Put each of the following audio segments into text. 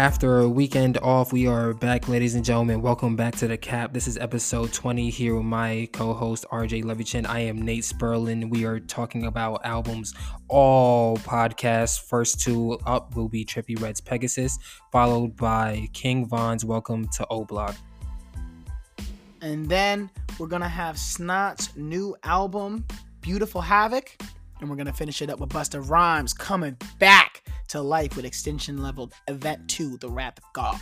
After a weekend off, we are back, ladies and gentlemen. Welcome back to the Cap. This is episode 20 here with my co host, RJ Levichin. I am Nate Sperlin. We are talking about albums, all podcasts. First two up will be Trippie Redd's Pegasus, followed by King Von's Welcome to O Block. And then we're going to have $not's new album, Beautiful Havoc. And we're going to finish it up with Busta Rhymes coming back to life with extinction level event 2 the wrath of god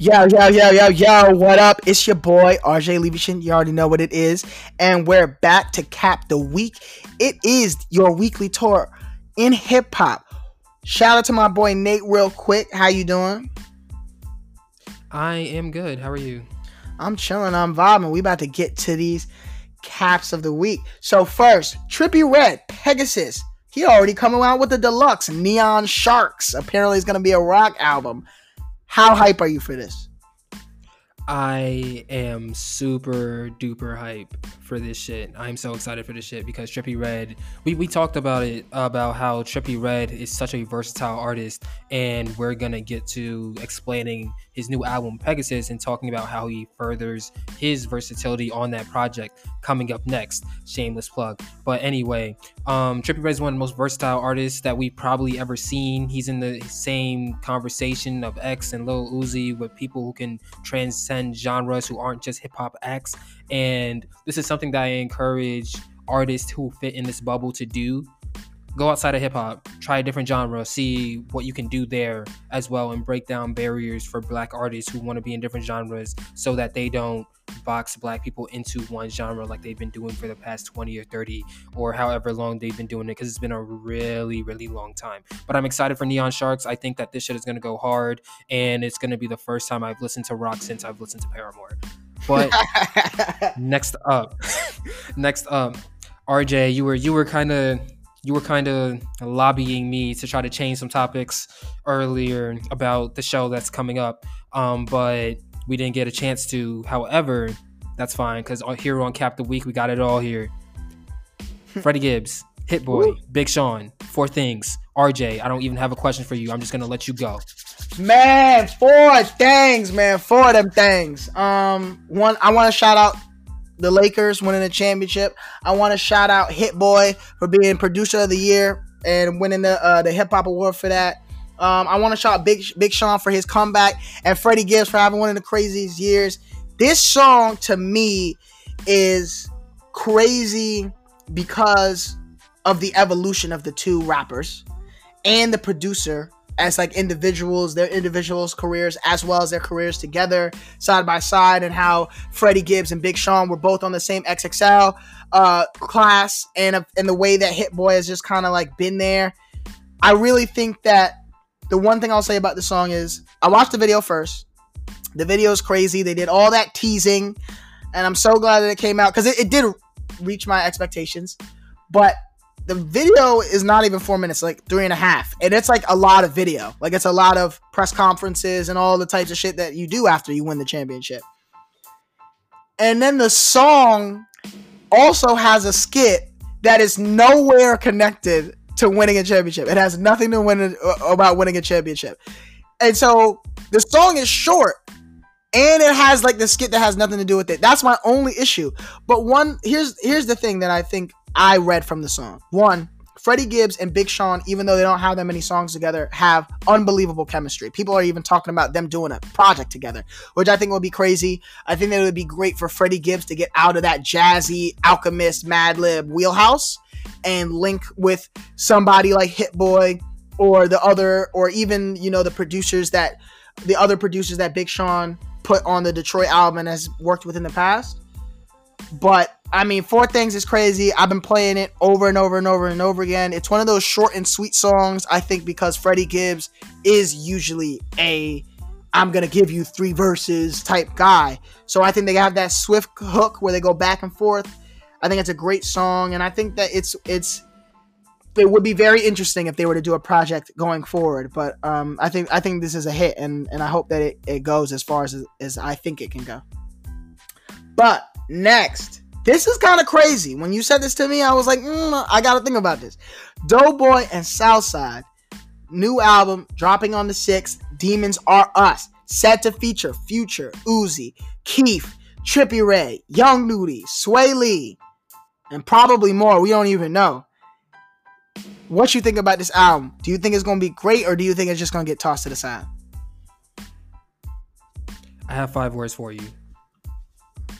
Yo, yo, yo, yo, yo, what up? It's your boy, RJ Levichin. You already know what it is. And we're back to cap the week. It is your weekly tour in hip hop. Shout out to my boy Nate real quick. How you doing? I am good. How are you? I'm chilling. I'm vibing. We about to get to these caps of the week. So first, Trippie Redd, Pegasus. He already coming out with the deluxe Neon Sharks. Apparently, it's gonna be a rock album. How hype are you for this? I am super duper hype for this shit. I'm so excited for this shit because Trippie Redd, we, we talked about it about how Trippie Redd is such a versatile artist, and we're gonna get to explaining his new album Pegasus and talking about how he furthers his versatility on that project coming up next. Shameless plug. But anyway, um, Trippie Redd is one of the most versatile artists that we've probably ever seen. He's in the same conversation of X and Lil Uzi with people who can transcend genres who aren't just hip hop acts. And this is something that I encourage artists who fit in this bubble to do go outside of hip hop, try a different genre, see what you can do there as well, and break down barriers for black artists who want to be in different genres so that they don't box black people into one genre like they've been doing for the past 20 or 30 or however long they've been doing it because it's been a really, really long time. But I'm excited for Neon Sharks. I think that this shit is going to go hard and it's going to be the first time I've listened to rock since I've listened to Paramore. But next up, next up, RJ, you were you were kind of you were kind of lobbying me to try to change some topics earlier about the show that's coming up, um, but we didn't get a chance to. However, that's fine because here on Cap the Week, we got it all here. Freddie Gibbs, Hit Boy, Big Sean, Four Things, RJ. I don't even have a question for you. I'm just gonna let you go. Man, four things, man, four of them things. Um, one, I want to shout out the Lakers winning the championship. I want to shout out Hit Boy for being producer of the year and winning the uh, the hip hop award for that. Um, I want to shout out Big Big Sean for his comeback and Freddie Gibbs for having one of the craziest years. This song to me is crazy because of the evolution of the two rappers and the producer as like individuals, their individuals' careers as well as their careers together side by side, and how Freddie Gibbs and Big Sean were both on the same XXL uh, class, and uh, and the way that Hit Boy has just kind of like been there. I really think that the one thing I'll say about the song is I watched the video first. The video is crazy. They did all that teasing, and I'm so glad that it came out because it, it did reach my expectations. But the video is not even four minutes, like three and a half. And it's like a lot of video. Like it's a lot of press conferences and all the types of shit that you do after you win the championship. And then the song also has a skit that is nowhere connected to winning a championship. It has nothing to win uh, about winning a championship. And so the song is short and it has like the skit that has nothing to do with it. That's my only issue. But one here's here's the thing that I think I read from the song. One, Freddie Gibbs and Big Sean, even though they don't have that many songs together, have unbelievable chemistry. People are even talking about them doing a project together, which I think would be crazy. I think that it would be great for Freddie Gibbs to get out of that jazzy Alchemist Madlib wheelhouse and link with somebody like Hit Boy or the other, or even you know the producers that the other producers that Big Sean put on the Detroit album and has worked with in the past. But I mean, Four Things is crazy. I've been playing it over and over and over and over again. It's one of those short and sweet songs, I think, because Freddie Gibbs is usually a I'm gonna give you three verses type guy. So I think they have that swift hook where they go back and forth. I think it's a great song, and I think that it's it's it would be very interesting if they were to do a project going forward. But um, I think I think this is a hit, and and I hope that it, it goes as far as as I think it can go. But next, this is kind of crazy. When you said this to me, I was like, mm, I gotta think about this. Doe Boy and Southside, new album dropping on the sixth. Demons Are Us, set to feature Future, Uzi, Keef, Trippie Ray, Young Nudy, Swae Lee, and probably more. We don't even know. What you think about this album? Do you think it's gonna be great, or do you think it's just gonna get tossed to the side? I have five words for you.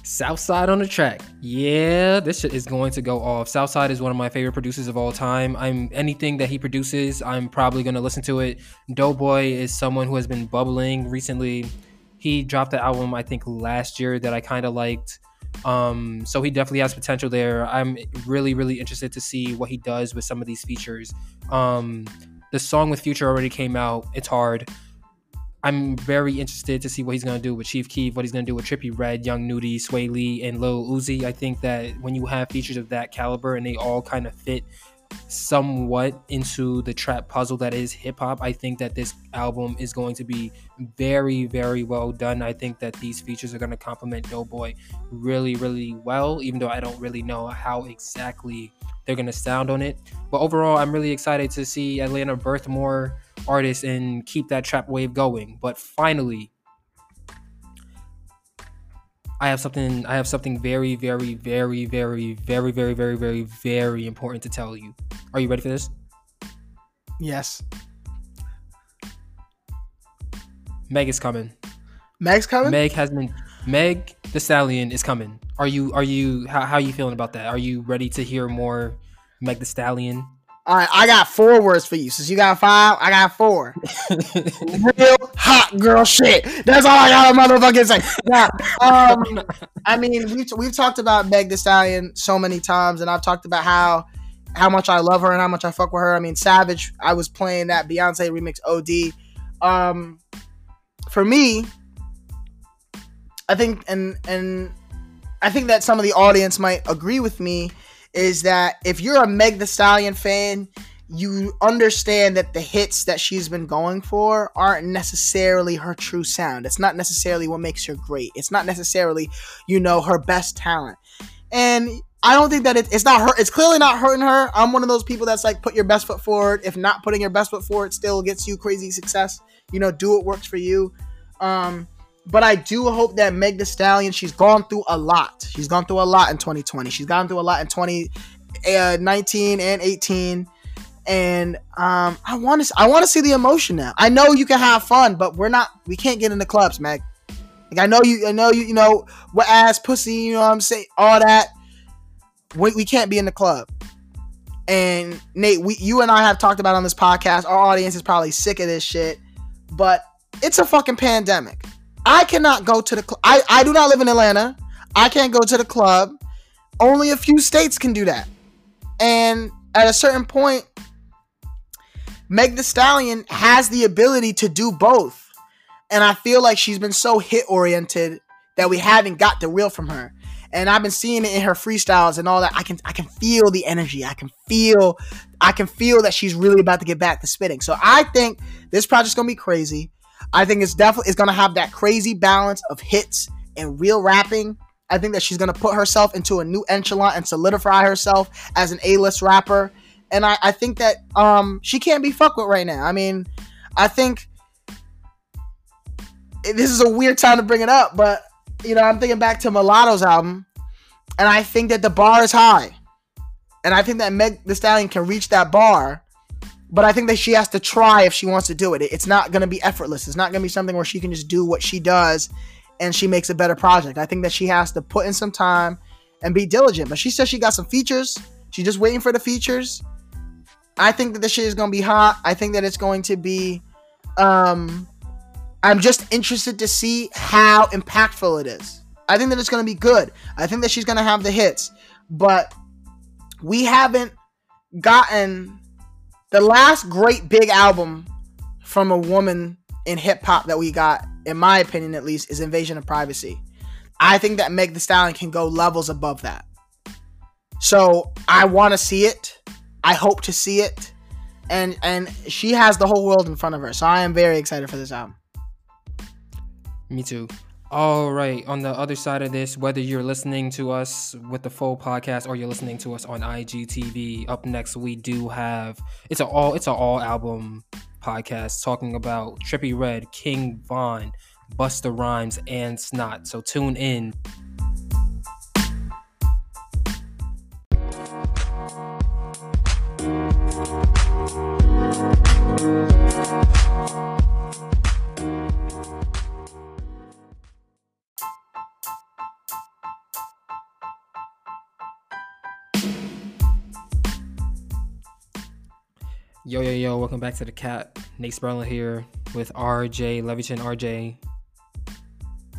Southside on the track. Yeah, this shit is going to go off. Southside is one of my favorite producers of all time. I'm anything that he produces, I'm probably gonna listen to it. Doe Boy is someone who has been bubbling recently. He dropped the album I think last year that I kind of liked. Um, so he definitely has potential there. I'm really, really interested to see what he does with some of these features. Um, the song with Future already came out. It's hard. I'm very interested to see what he's gonna do with Chief Keef, what he's gonna do with Trippie Redd, Young Nudy, Swae Lee, and Lil Uzi. I think that when you have features of that caliber and they all kind of fit somewhat into the trap puzzle that is hip hop, I think that this album is going to be very, very well done. I think that these features are going to complement Doe Boy really, really well, even though I don't really know how exactly they're going to sound on it. But overall, I'm really excited to see Atlanta birth more artists and keep that trap wave going. But finally, I have something I have something very very very very very very very very very important to tell you. Are you ready for this? Yes. Meg is coming. Meg's coming? Meg has been Meg the Stallion is coming. Are you are you how how are you feeling about that? Are you ready to hear more Meg the Stallion? All right, I got four words for you. Since you got five, I got four. Real hot girl shit. That's all I got to motherfucking say. Now, um, I mean, we've, we've talked about Meg The Stallion so many times, and I've talked about how how much I love her and how much I fuck with her. I mean, Savage, I was playing that Beyonce remix OD. Um, for me, I think, and and I think that some of the audience might agree with me is that if you're a Meg the Stallion fan, you understand that the hits that she's been going for aren't necessarily her true sound. It's not necessarily what makes her great. It's not necessarily, you know, her best talent. And I don't think that it, it's not hurt. It's clearly not hurting her. I'm one of those people that's like, put your best foot forward. If not putting your best foot forward still gets you crazy success, you know, do what works for you. Um, but I do hope that Meg The Stallion, she's gone through a lot. She's gone through a lot in 2020. She's gone through a lot in 2019 uh, and 18. And um, I want to, I want to see the emotion now. I know you can have fun, but we're not, we can't get in the clubs, Meg. Like I know you, I know you, you know what ass pussy, you know what I'm saying, all that. We, we can't be in the club. And Nate, we, you and I have talked about on this podcast. Our audience is probably sick of this shit, but it's a fucking pandemic. I cannot go to the club. I, I do not live in Atlanta. I can't go to the club. Only a few states can do that. And at a certain point, Meg the Stallion has the ability to do both. And I feel like she's been so hit oriented that we haven't got the real from her. And I've been seeing it in her freestyles and all that. I can I can feel the energy. I can feel I can feel that she's really about to get back to spitting. So I think this project's gonna be crazy. I think it's definitely it's gonna have that crazy balance of hits and real rapping. I think that she's gonna put herself into a new echelon and solidify herself as an A-list rapper. And I, I think that um she can't be fucked with right now. I mean, I think this is a weird time to bring it up, but you know, I'm thinking back to Mulatto's album, and I think that the bar is high. And I think that Meg the Stallion can reach that bar but I think that she has to try if she wants to do it. It's not going to be effortless. It's not going to be something where she can just do what she does and she makes a better project. I think that she has to put in some time and be diligent. But she says she got some features. She's just waiting for the features. I think that this shit is going to be hot. I think that it's going to be. Um, I'm just interested to see how impactful it is. I think that it's going to be good. I think that she's going to have the hits. But we haven't gotten the last great big album from a woman in hip hop that we got, in my opinion at least, is Invasion of Privacy. I think that Meg the Stallion can go levels above that. So I want to see it. I hope to see it, and and she has the whole world in front of her. So I am very excited for this album. Me too. All right. On the other side of this, whether you're listening to us with the full podcast or you're listening to us on IGTV, up next we do have it's a all it's a all album podcast talking about Trippie Redd, King Von, Busta Rhymes, and $not. So tune in. Yo, yo, yo, welcome back to the Cap. Nate Sperling here with RJ Levington. RJ,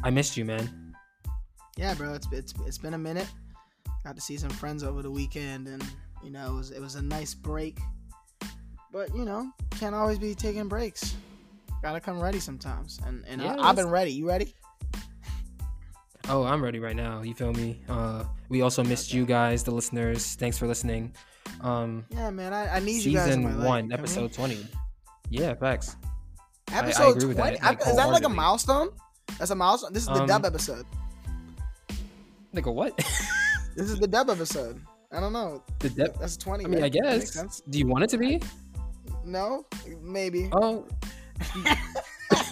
I missed you, man. Yeah, bro, it's it's it's been a minute. Got to see some friends over the weekend, and you know it was it was a nice break. But you know, can't always be taking breaks. Gotta come ready sometimes, and and Yeah, I, I've been ready. You ready? Oh, I'm ready right now. You feel me? Uh, we also missed you guys, the listeners. Thanks for listening. Um, Yeah, man, I, I need you guys. in my season life, one, episode 20. Yeah, facts. I Episode that, twenty. like, is that like a milestone? That's a milestone. This is the Um, dub episode. Nigga, what? This is the dub episode. I don't know. the dub. That's twenty. I mean. I guess. Do you want it to be? No, maybe. Oh.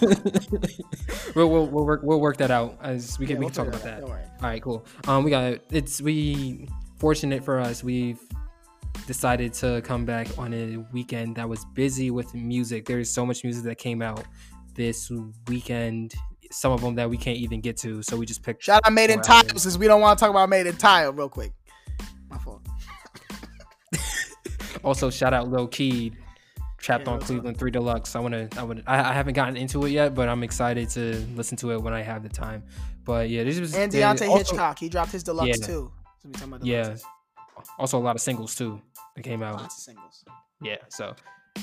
we'll, we'll, we'll work we'll work that out as we can Yeah, we we'll can talk about that. All right, cool. Um, we got it's we fortunate for us. We've decided to come back on a weekend that was busy with music. There's so much music that came out this weekend. Some of them that we can't even get to, so we just picked. Shout out Made in Tile since we don't want to talk about Made in Tile real quick. My fault. Also, shout out Lil Keed, Trapped Yeah, on Cleveland Three Deluxe. I wanna, I would, I, I haven't gotten into it yet, but I'm excited to listen to it when I have the time. But yeah, this was And Deontay also- Hitchcock, he dropped his deluxe Yeah. too. So we talking about Yeah. deluxes. Also, a lot of singles too that came out. Lots of singles. Yeah, so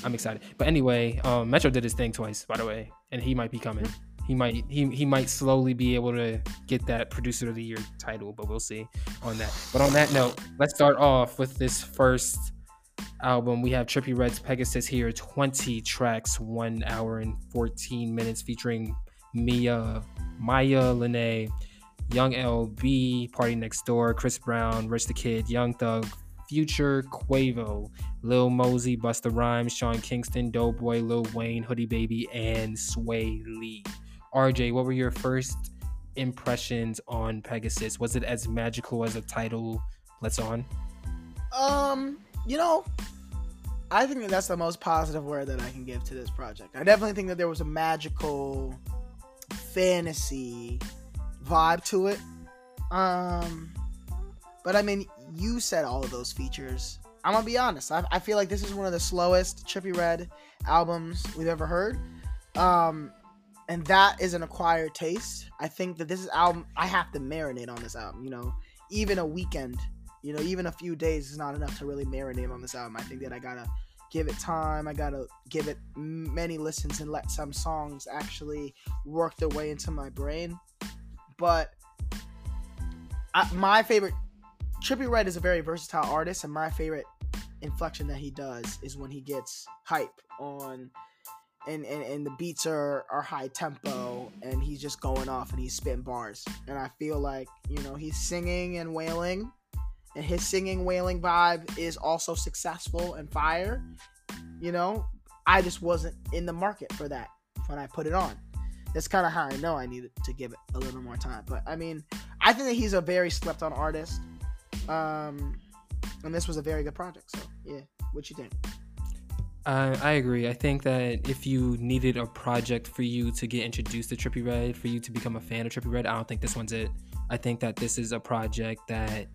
I'm excited. But anyway, um, Metro did his thing twice, by the way, and he might be coming. He might he he might slowly be able to get that producer of the year title, but we'll see on that. But on that note, let's start off with this first album. We have Trippie Redd's Pegasus here, 20 tracks, one hour and 14 minutes, featuring Mia, Maya Lene, Young LB, Party Next Door, Chris Brown, Rich the Kid, Young Thug, Future, Quavo, Lil Mosey, Busta Rhymes, Sean Kingston, Doe Boy, Lil Wayne, Hoodie Baby, and Swae Lee. RJ, what were your first impressions on Pegasus? Was it as magical as the title lets on? Um, you know, I think that that's the most positive word that I can give to this project. I definitely think that there was a magical fantasy vibe to it. Um, but I mean, you said all of those features. I'm gonna be honest. I, I feel like this is one of the slowest Trippie Redd albums we've ever heard. Um, and that is an acquired taste. I think that this is album. I have to marinate on this album. You know, even a weekend you know, even a few days is not enough to really marinate on this album. I think that I gotta give it time. I gotta give it many listens and let some songs actually work their way into my brain. But I, my favorite, Trippie Redd is a very versatile artist, and my favorite inflection that he does is when he gets hype on. And, and, and the beats are, are high tempo and he's just going off and he's spitting bars and i feel like you know he's singing and wailing and his singing wailing vibe is also successful and fire you know i just wasn't in the market for that when i put it on that's kind of how i know i needed to give it a little more time but i mean i think that he's a very slept on artist um and this was a very good project so yeah what you think Uh, I agree. I think that if you needed a project for you to get introduced to Trippie Redd, for you to become a fan of Trippie Redd, I don't think this one's it. I think that this is a project that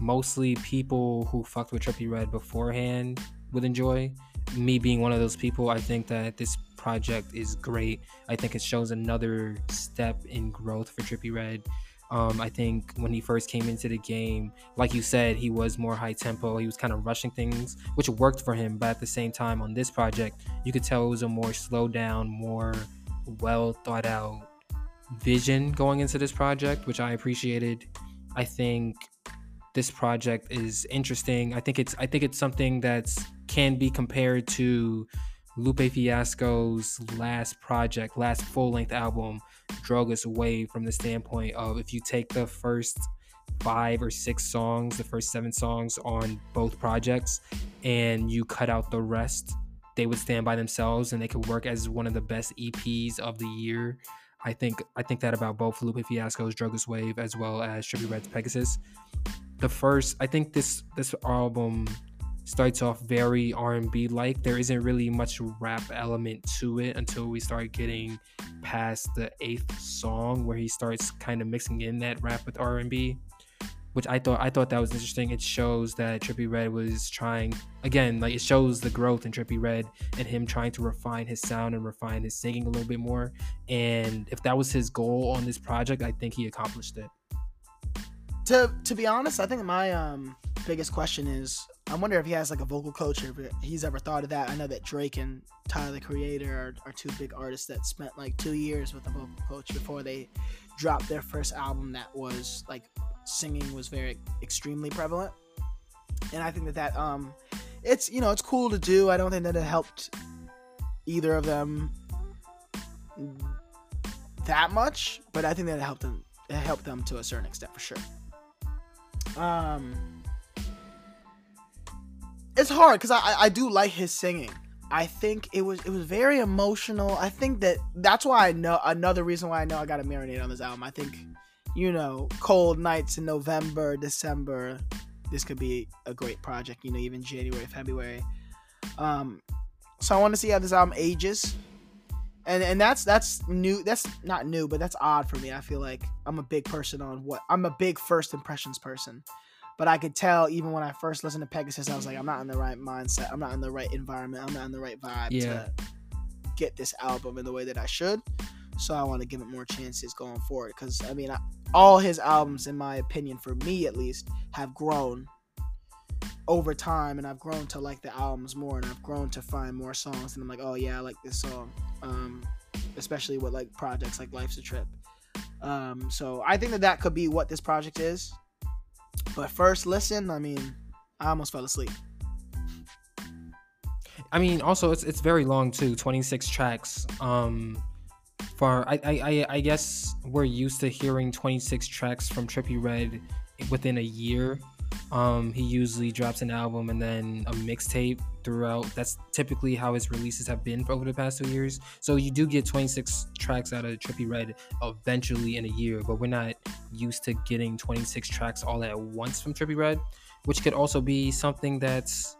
mostly people who fucked with Trippie Redd beforehand would enjoy. Me being one of those people, I think that this project is great. I think it shows another step in growth for Trippie Redd. Um, I think when he first came into the game, like you said, he was more high tempo. He was kind of rushing things, which worked for him. But at the same time, on this project, you could tell it was a more slow down, more well thought out vision going into this project, which I appreciated. I think this project is interesting. I think it's I think it's something that's can be compared to Lupe Fiasco's last project, last full length album, Drogas Wave, from the standpoint of if you take the first five or six songs, the first seven songs on both projects, and you cut out the rest, they would stand by themselves and they could work as one of the best EPs of the year. I think I think that about both Lupe Fiasco's Drogas Wave as well as Trippie Redd's Pegasus. The first, I think this this album starts off very R&B like. There isn't really much rap element to it until we start getting past the eighth song where he starts kind of mixing in that rap with R&B which I thought I thought that was interesting. It shows that Trippie Redd was trying again, like it shows the growth in Trippie Redd and him trying to refine his sound and refine his singing a little bit more. And if that was his goal on this project, I think he accomplished it. To to be honest, I think my um biggest question is I wonder if he has like a vocal coach or if he's ever thought of that. I know that Drake and Tyler the Creator are, are two big artists that spent like two years with a vocal coach before they dropped their first album that was like singing was very extremely prevalent, and I think that that um, it's you know it's cool to do. I don't think that it helped either of them that much, but I think that it helped them. It helped them to a certain extent for sure. Um, it's hard because I I do like his singing. I think it was it was very emotional. I think that that's why I know another reason why I know I got to marinate on this album. I think you know, cold nights in November, December, this could be a great project, you know, even January, February. Um, so I want to see how this album ages. And and that's that's new that's not new, but that's odd for me. I feel like I'm a big person on what I'm a big first impressions person. But I could tell even when I first listened to Pegasus, I was like, I'm not in the right mindset. I'm not in the right environment. I'm not in the right vibe yeah. to get this album in the way that I should. So I want to give it more chances going forward. Because I mean, I, all his albums, in my opinion, for me at least, have grown over time, and I've grown to like the albums more, and I've grown to find more songs, and I'm like, oh yeah, I like this song. Um, especially with like projects like Life's a Trip. Um, so I think that that could be what this project is. But first listen, I mean, I almost fell asleep. I mean, also it's it's very long too, 26 tracks. Um, for I, I I guess we're used to hearing 26 tracks from Trippie Redd within a year. Um, he usually drops an album and then a mixtape throughout. That's typically how his releases have been over the past two years. So you do get 26 tracks out of Trippie Redd eventually in a year, but we're not used to getting 26 tracks all at once from Trippie Redd, which could also be something that's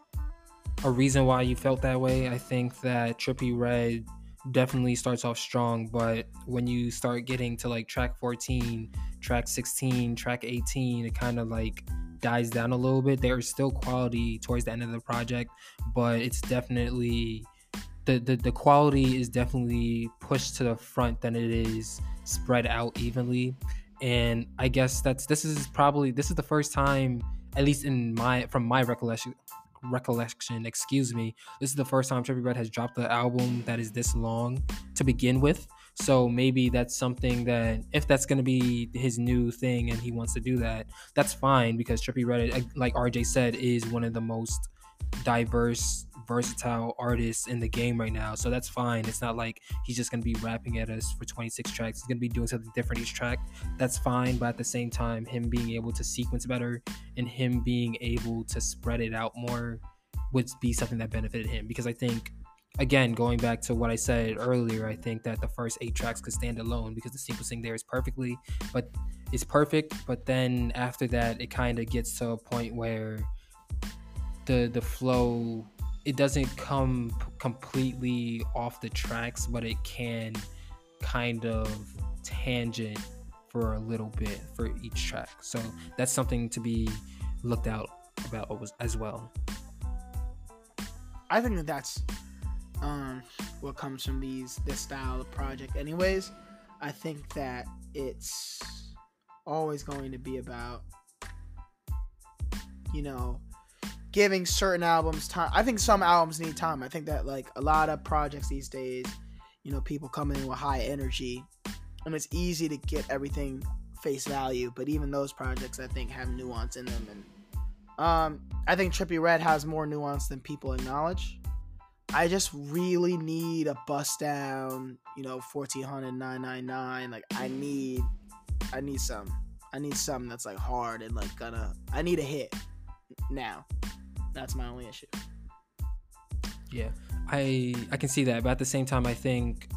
a reason why you felt that way. I think that Trippie Redd definitely starts off strong, but when you start getting to like track 14, track 16, track 18, it kind of like dies down a little bit. There's still quality towards the end of the project, but it's definitely the, the, the quality is definitely pushed to the front than it is spread out evenly. And I guess that's this is probably this is the first time, at least in my from my recollection recollection, excuse me, this is the first time Trippie Redd has dropped the album that is this long to begin with. So maybe that's something that if that's gonna be his new thing and he wants to do that, that's fine because Trippie Redd, like RJ said, is one of the most diverse, versatile artists in the game right now. So that's fine. It's not like he's just gonna be rapping at us for 26 tracks. He's gonna be doing something different each track. That's fine. But at the same time, him being able to sequence better and him being able to spread it out more would be something that benefited him. Because I think again, going back to what I said earlier, I think that the first eight tracks could stand alone because the sequencing there is perfectly, but it's perfect. But then after that, it kind of gets to a point where the the flow it doesn't come completely off the tracks, but it can kind of tangent for a little bit for each track. So that's something to be looked out about as well. I think that that's um, what comes from these this style of project. Anyways, I think that it's always going to be about you know giving certain albums time. I think some albums need time. I think that like a lot of projects these days, you know, people come in with high energy, and it's easy to get everything face value, but even those projects I think have nuance in them, and um, I think Trippie Redd has more nuance than people acknowledge. I just really need a bust down, you know, 1400 999. Like I need I need some. I need something that's like hard and like gonna I need a hit now. That's my only issue. Yeah. I I can see that, but at the same time I think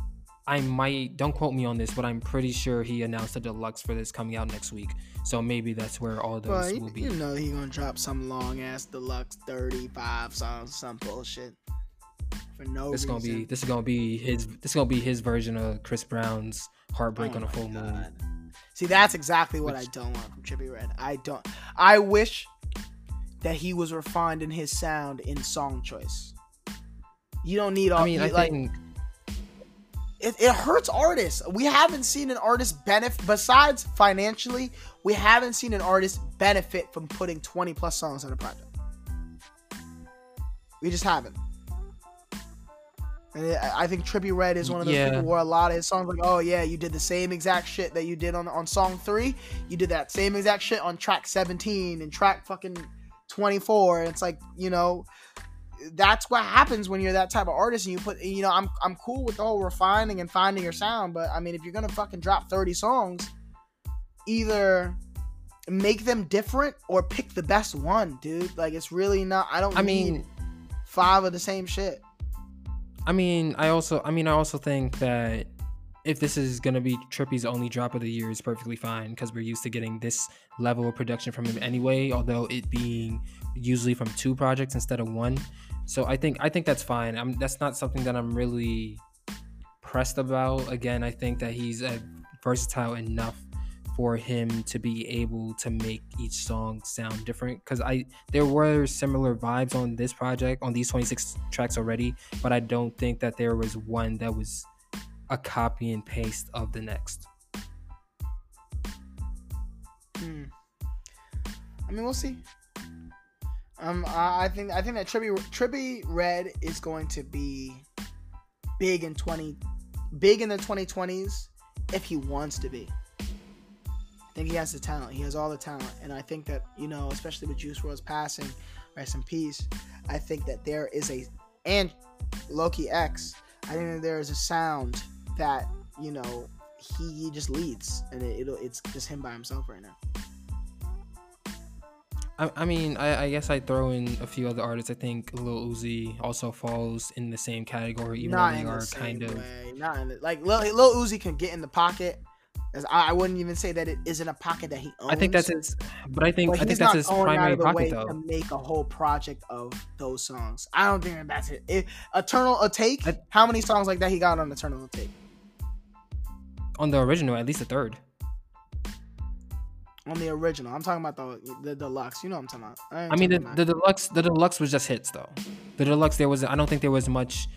I might don't quote me on this, but I'm pretty sure he announced a deluxe for this coming out next week. So maybe that's where all those well, will be. You know he gonna drop some long ass deluxe 35 songs, some bullshit. For no this reason. gonna be this is gonna be his this is gonna be his version of Chris Brown's Heartbreak Oh on a my Full Moon. See, that's exactly what Which- I don't want from Trippie Redd. I don't. I wish that he was refined in his sound in song choice. You don't need all. I mean, you- I like think it, it hurts artists. We haven't seen an artist benefit besides financially. We haven't seen an artist benefit from putting twenty plus songs on a project. We just haven't. And I I think Trippie Redd is one of those Yeah. people where a lot of his songs like, oh yeah, you did the same exact shit that you did on on song three. You did that same exact shit on track seventeen and track fucking twenty four. And it's like you know, that's what happens when you're that type of artist and you put you know I'm I'm cool with the whole refining and finding your sound, but I mean if you're gonna fucking drop 30 songs, either make them different or pick the best one, dude. Like it's really not I don't I mean five of the same shit. I mean I also I mean I also think that if this is gonna be Trippie's only drop of the year is perfectly fine because we're used to getting this level of production from him anyway, although it being usually from two projects instead of one. So I think I think that's fine. I'm that's not something that I'm really pressed about. Again, I think that he's uh, versatile enough for him to be able to make each song sound different because I there were similar vibes on this project on these 26 tracks already, but I don't think that there was one that was a copy and paste of the next. Hmm. I mean, we'll see. Um, I, think I think that Trippie Trippie Redd is going to be big in twenty, big in the twenty twenties if he wants to be. I think he has the talent. He has all the talent, and I think that you know, especially with Juice WRLD's passing, rest in peace. I think that there is a and Loki X. I think that there is a sound that you know he, he just leads, and it, it'll it's just him by himself right now. I, I mean, I, I guess I throw in a few other artists. I think Lil Uzi also falls in the same category, even not though they are same kind of. Not in the, like Lil, Lil Uzi can get in the pocket. As I, I wouldn't even say that it isn't a pocket that he owns. I think that's his, but I think But I think that's his primary the way pocket to make a whole project of those songs. I don't think that that's it. Eternal Atake. I- how many songs like that he got on Eternal Atake? On the original, at least a third. On the original, I'm talking about the the deluxe. You know what I'm talking about. ain't I mean, the, the deluxe, the deluxe was just hits though. The deluxe, there was, I don't think there was much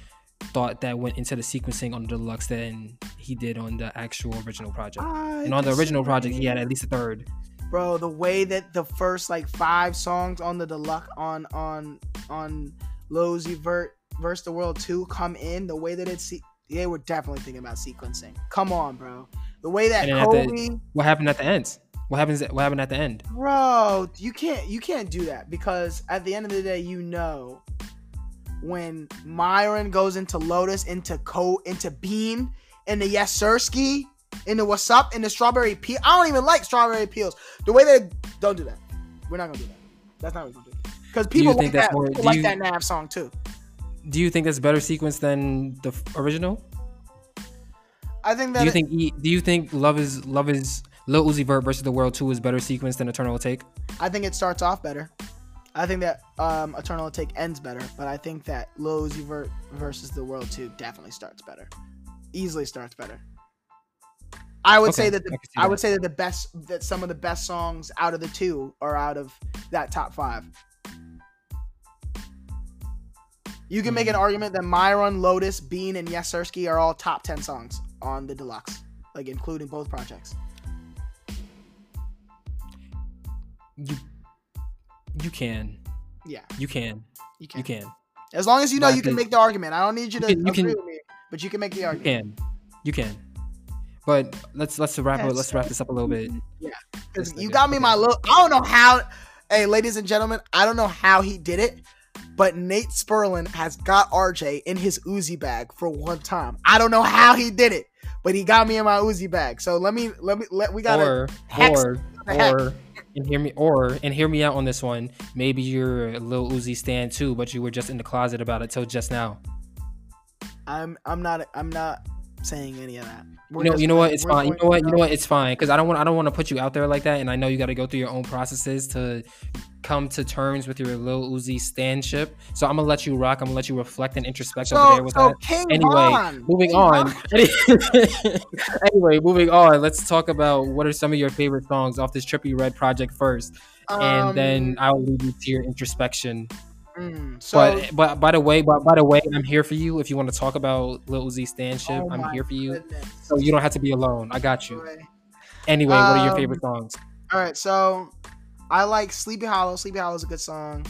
thought that went into the sequencing on the deluxe than he did on the actual original project. I And on the original project, he had at least a third. bro the way that the first like five songs on the deluxe on on on Lil Uzi Vert versus the World 2 come in the way that it's they were definitely thinking about sequencing. Come on bro. The way that at the- What happened at the end? What happens? What happened at the end? bro you can't you can't do that because at the end of the day you know when Myron goes into Lotus into Co into Bean into Yessirskiii into What's Up into Strawberry Peel I don't even like Strawberry Peels. The way they don't do that. We're not gonna do that. That's not what we're gonna do. Because people like that. more- people like you- that Nav song too Do you think that's better sequence than the original? I think that Do you it- think? Do you think Love is Love is Lil Uzi Vert versus the World Two is better sequence than Eternal Take? I think it starts off better. I think that um, Eternal Take ends better, but I think that Lil Uzi Vert versus the World 2 definitely starts better. Easily starts better. I would Okay, say that the, I I that. would say that the best that some of the best songs out of the two are out of that top five. You can make an mm-hmm. argument that Myron, Lotus, Bean, and Yessirskiii are all top ten songs on the deluxe, like including both projects. You you can Yeah, you can you can. you can As long as you know But you can make the argument. I don't need you to You can- you agree can- with me, but you can make the you argument. can you can. But let's let's wrap Yeah, it. Let's wrap this up a little bit. Yeah, you got me Okay. my little. I don't know how. Hey, ladies and gentlemen, I don't know how he did it, but Nate Sperlin has got RJ in his Uzi bag for one time. I don't know how he did it, but he got me in my Uzi bag. So let me let me let we gotta or hex or or and hear me or and hear me out on this one. Maybe you're a little Uzi stand too, but you were just in the closet about it till just now. I'm I'm not I'm not saying any of that. We're You know, just you know what? It's fine. You know what? You know what? It's fine because I don't want. I don't want to put you out there like that, and I know you got to go through your own processes to come to terms with your little Uzi standship. So I'm gonna let you rock. I'm gonna let you reflect and introspect over there with so that. King Anyway, Von, moving King on. Von- anyway, moving on. Let's talk about what are some of your favorite songs off this Trippie Redd project first, and then Um, I'll lead you to your introspection. Mm, so but but by the way, but by the way, I'm here for you. If you want to talk about Lil Uzi Stanship, oh I'm here for you. goodness. So you don't have to be alone. I got you. Boy. Anyway, what are your Um, favorite songs? All right, so I like Sleepy Hollow. Sleepy Hollow is a good song.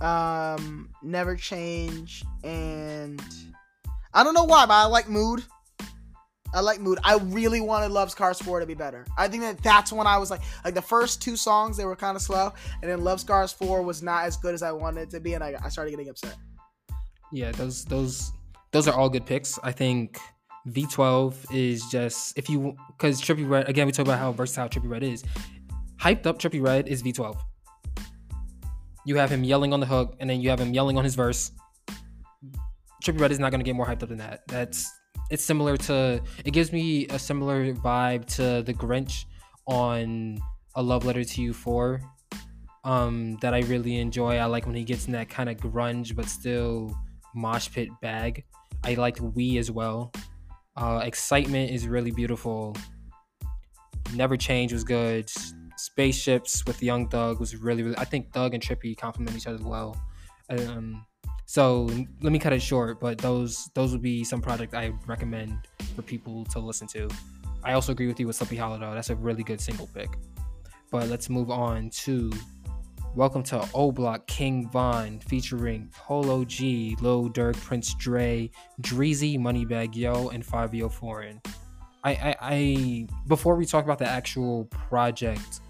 Um, Never Change, and I don't know why, but I like Mood. I like Mood. I really wanted Love Scars 4 to be better. I think that that's when I was like, like the first two songs they were kind of slow, and then Love Scars 4 was not as good as I wanted it to be, and I, I started getting upset. Yeah, those those those are all good picks. I think V12 is just if you because Trippie Redd again we talk about how versatile Trippie Redd is. Hyped up Trippie Redd is V12. You have him yelling on the hook, and then you have him yelling on his verse. Trippie Redd is not going to get more hyped up than that. That's it's similar to it gives me a similar vibe to the Grinch on a love letter to you four um that I really enjoy. I like when he gets in that kind of grunge but still mosh pit bag. I liked We as well. Uh, Excitement is really beautiful. Never Change was good. Spaceships with Young Thug was really, really. I think Thug and Trippie complement each other as well. Um, so let me cut it short, but those those would be some projects I recommend for people to listen to. I also agree with you with Sleepy Hollow though. That's a really good single pick. But let's move on to Welcome to O Block King Von featuring Polo G, Lil Durk, Prince Dre, Dreezy, Moneybag Yo, and Fivio Foreign. I, I, I before we talk about the actual project,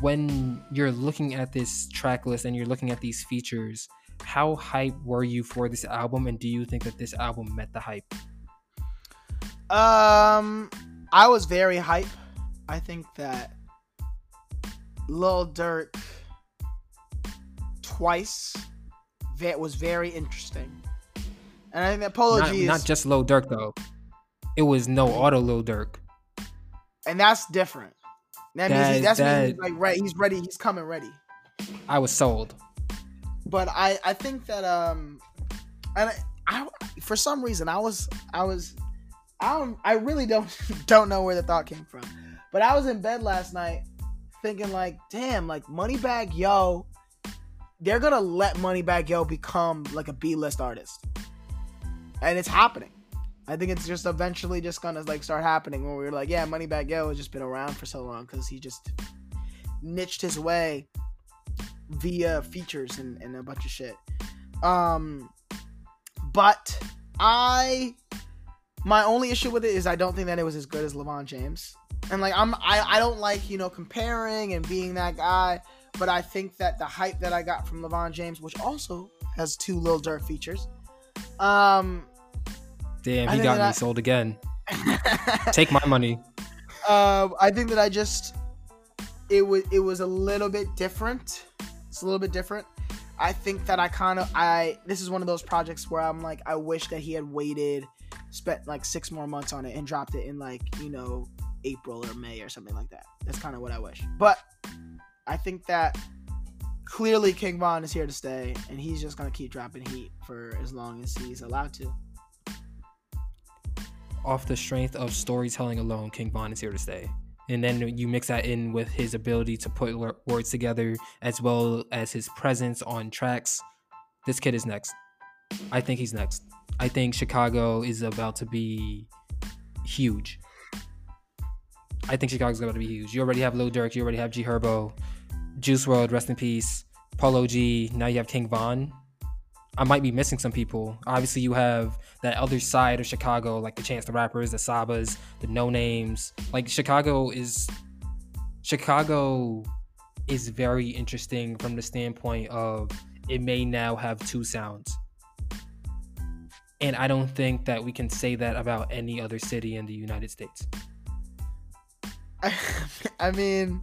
when you're looking at this track list and you're looking at these features, how hype were you for this album, and do you think that this album met the hype? Um, I was very hype. I think that Lil Durk twice that was very interesting, and I think that Polo not, not just Lil Durk though. It was no auto Lil Durk. and that's different. That means he, that's means he's like right. He's ready. He's coming ready. I was sold. But I I think that um, and I, I for some reason I was I was I don't I really don't don't know where the thought came from, but I was in bed last night thinking like, damn, like Moneybag Yo, they're gonna let Moneybag Yo become like a B list artist, and it's happening. I think it's just eventually just gonna like start happening when we're like, yeah, Moneybag Yo has just been around for so long because he just niched his way via features and, and a bunch of shit. Um, but I, my only issue with it is I don't think that it was as good as Levon James, and like I'm I I don't like you know comparing and being that guy, but I think that the hype that I got from Levon James, which also has two Lil Durk features, um, Damn, he got me I- sold again. Take my money. um, I think that I just it was it was a little bit different. It's a little bit different. I think that I kind of I this is one of those projects where I'm like I wish that he had waited, spent like six more months on it and dropped it in like you know April or May or something like that. That's kind of what I wish. But I think that clearly King Von is here to stay, and he's just gonna keep dropping heat for as long as he's allowed to. Off the strength of storytelling alone, King Von is here to stay. And then you mix that in with his ability to put words together as well as his presence on tracks. This kid is next. I think he's next. I think Chicago is about to be huge. I think Chicago's about to be huge. You already have Lil Durk, you already have G Herbo, Juice WRLD, rest in peace, Polo G. Now you have King Von. I might be missing some people. Obviously, you have that other side of Chicago, like the Chance the Rappers, the Sabas, the No Names. Like Chicago is Chicago is very interesting from the standpoint of it may now have two sounds. And I don't think that we can say that about any other city in the United States. I, mean,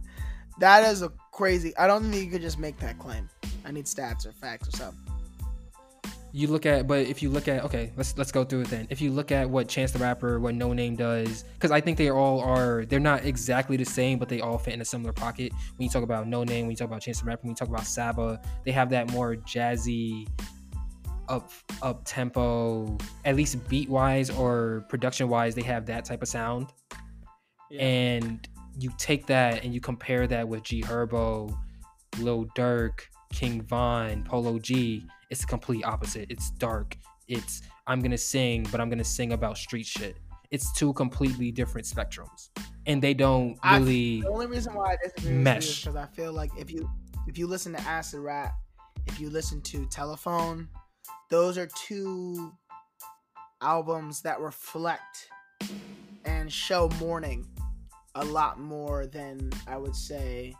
that is a crazy. I don't think you could just make that claim. I need stats or facts or something you look at but if you look at okay let's let's go through it then. If you look at what chance the rapper what Noname does because i think they all are they're not exactly the same but they all fit in a similar pocket. When you talk about Noname when you talk about chance the rapper when you talk about saba they have that more jazzy up up tempo at least beat wise or production wise they have that type of sound. Yeah. and you take that and you compare that with g herbo lil durk king von polo g it's the complete opposite. It's dark. It's I'm gonna sing, but I'm gonna sing about street shit. It's two completely different spectrums, and they don't really. I, the only reason why I disagree mesh because I feel like if you if you listen to acid rap, if you listen to Telefone, those are two albums that reflect and show mourning a lot more than I would say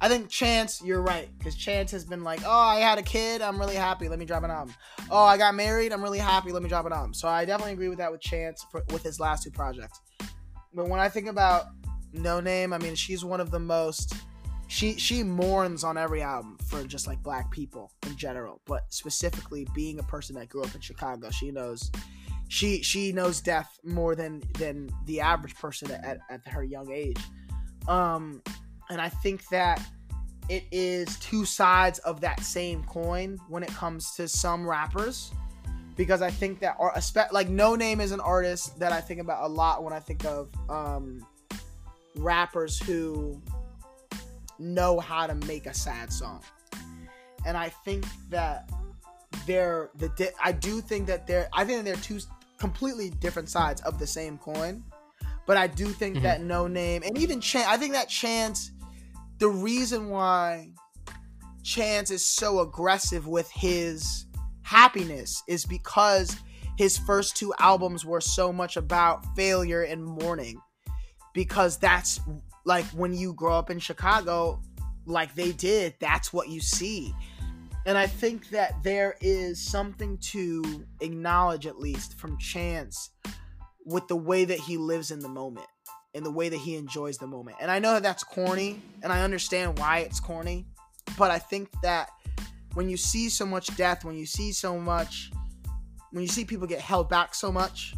I think Chance, you're right, because Chance has been like, oh, I had a kid, I'm really happy, let me drop an album. Oh, I got married, I'm really happy, let me drop an album. So I definitely agree with that with Chance for, with his last two projects. But when I think about Noname, I mean, she's one of the most. She she mourns on every album for just like black people in general, but specifically being a person that grew up in Chicago, she knows she she knows death more than than the average person at, at her young age. Um, and I think that it is two sides of that same coin when it comes to some rappers because I think that are like Noname is an artist that I think about a lot when I think of um, rappers who know how to make a sad song, and I think that they're the I do think that they're I think they're two completely different sides of the same coin, but I do think mm-hmm. that Noname and even Chance I think that Chance the reason why Chance is so aggressive with his happiness is because his first two albums were so much about failure and mourning. Because that's like when you grow up in Chicago, like they did, that's what you see. And I think that there is something to acknowledge, at least from Chance, with the way that he lives in the moment in the way that he enjoys the moment. And I know that that's corny, and I understand why it's corny, but I think that when you see so much death, when you see so much, when you see people get held back so much,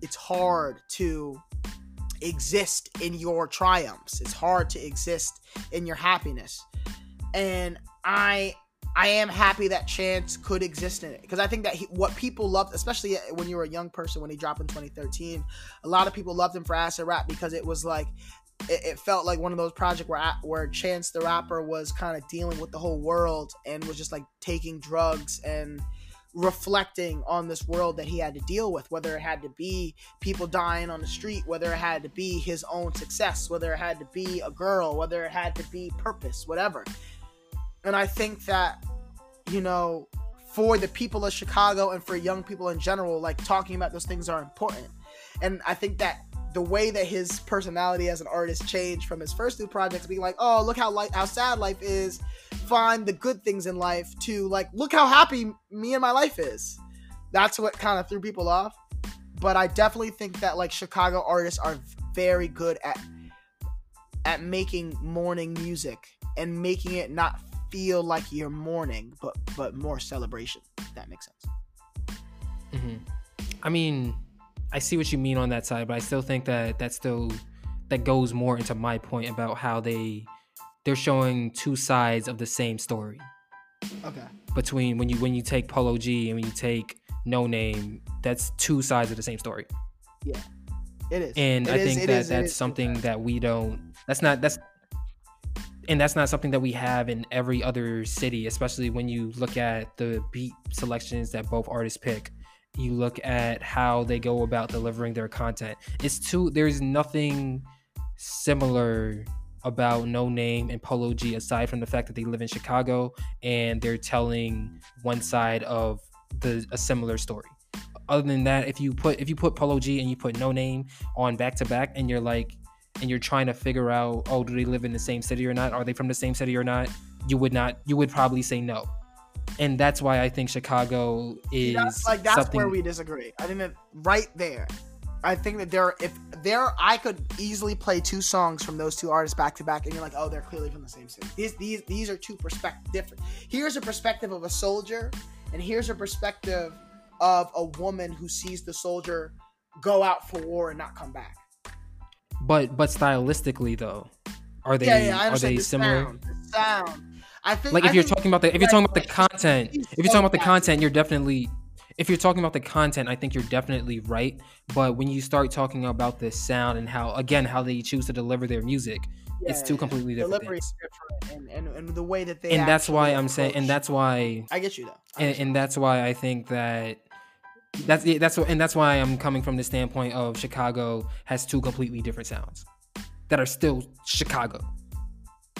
it's hard to exist in your triumphs. It's hard to exist in your happiness. And I I am happy that Chance could exist in it because I think that he, what people loved, especially uh, when you were a young person when he dropped in 2013, a lot of people loved him for acid rap because it was like it, it felt like one of those projects where where Chance the rapper was kind of dealing with the whole world and was just like taking drugs and reflecting on this world that he had to deal with whether it had to be people dying on the street whether it had to be his own success whether it had to be a girl whether it had to be purpose whatever and I think that, you know, for the people of Chicago and for young people in general, like talking about those things are important. And I think that the way that his personality as an artist changed from his first two projects being like, oh, look how life, how sad life is, find the good things in life, to like, look how happy me and my life is. That's what kind of threw people off. But I definitely think that like Chicago artists are very good at at making mourning music and making it not feel like you're mourning, but but more celebration. If that makes sense. Mm-hmm. I mean, I see what you mean on that side, but I still think that that still that goes more into my point about how they they're showing two sides of the same story. Okay. Between when you when you take Polo G and when you take Noname, that's two sides of the same story. Yeah. It is. And it I is, think that is, that's something that we don't that's not that's and that's not something that we have in every other city especially when you look at the beat selections that both artists pick you look at how they go about delivering their content it's too there's nothing similar about Noname and polo g aside from the fact that they live in chicago and they're telling one side of the a similar story. Other than that, if you put if you put Polo G and you put Noname on back to back, and you're like, and you're trying to figure out, oh, do they live in the same city or not? Are they from the same city or not? You would not. You would probably say no, and that's why I think Chicago is That's, like that's something. where we disagree. I think that right there, I think that there, if there, I could easily play two songs from those two artists back to back, and you're like, oh, they're clearly from the same city. These, these, these are two perspectives different. Here's a perspective of a soldier, and here's a perspective of a woman who sees the soldier go out for war and not come back. But but stylistically though, are they yeah, yeah, are they the similar? sound. The sound. I think like I if you're talking about the if you're talking about the content if you're talking about the content you're definitely if you're talking about the content i think you're definitely right but when you start talking about the sound and how again how they choose to deliver their music it's Yeah, two completely different Delivery things different, and, and, and the way that they and that's why i'm saying and that's why I get you though. And, and that's why i think that that's yeah, that's what and that's why i'm coming from the standpoint of chicago has two completely different sounds that are still chicago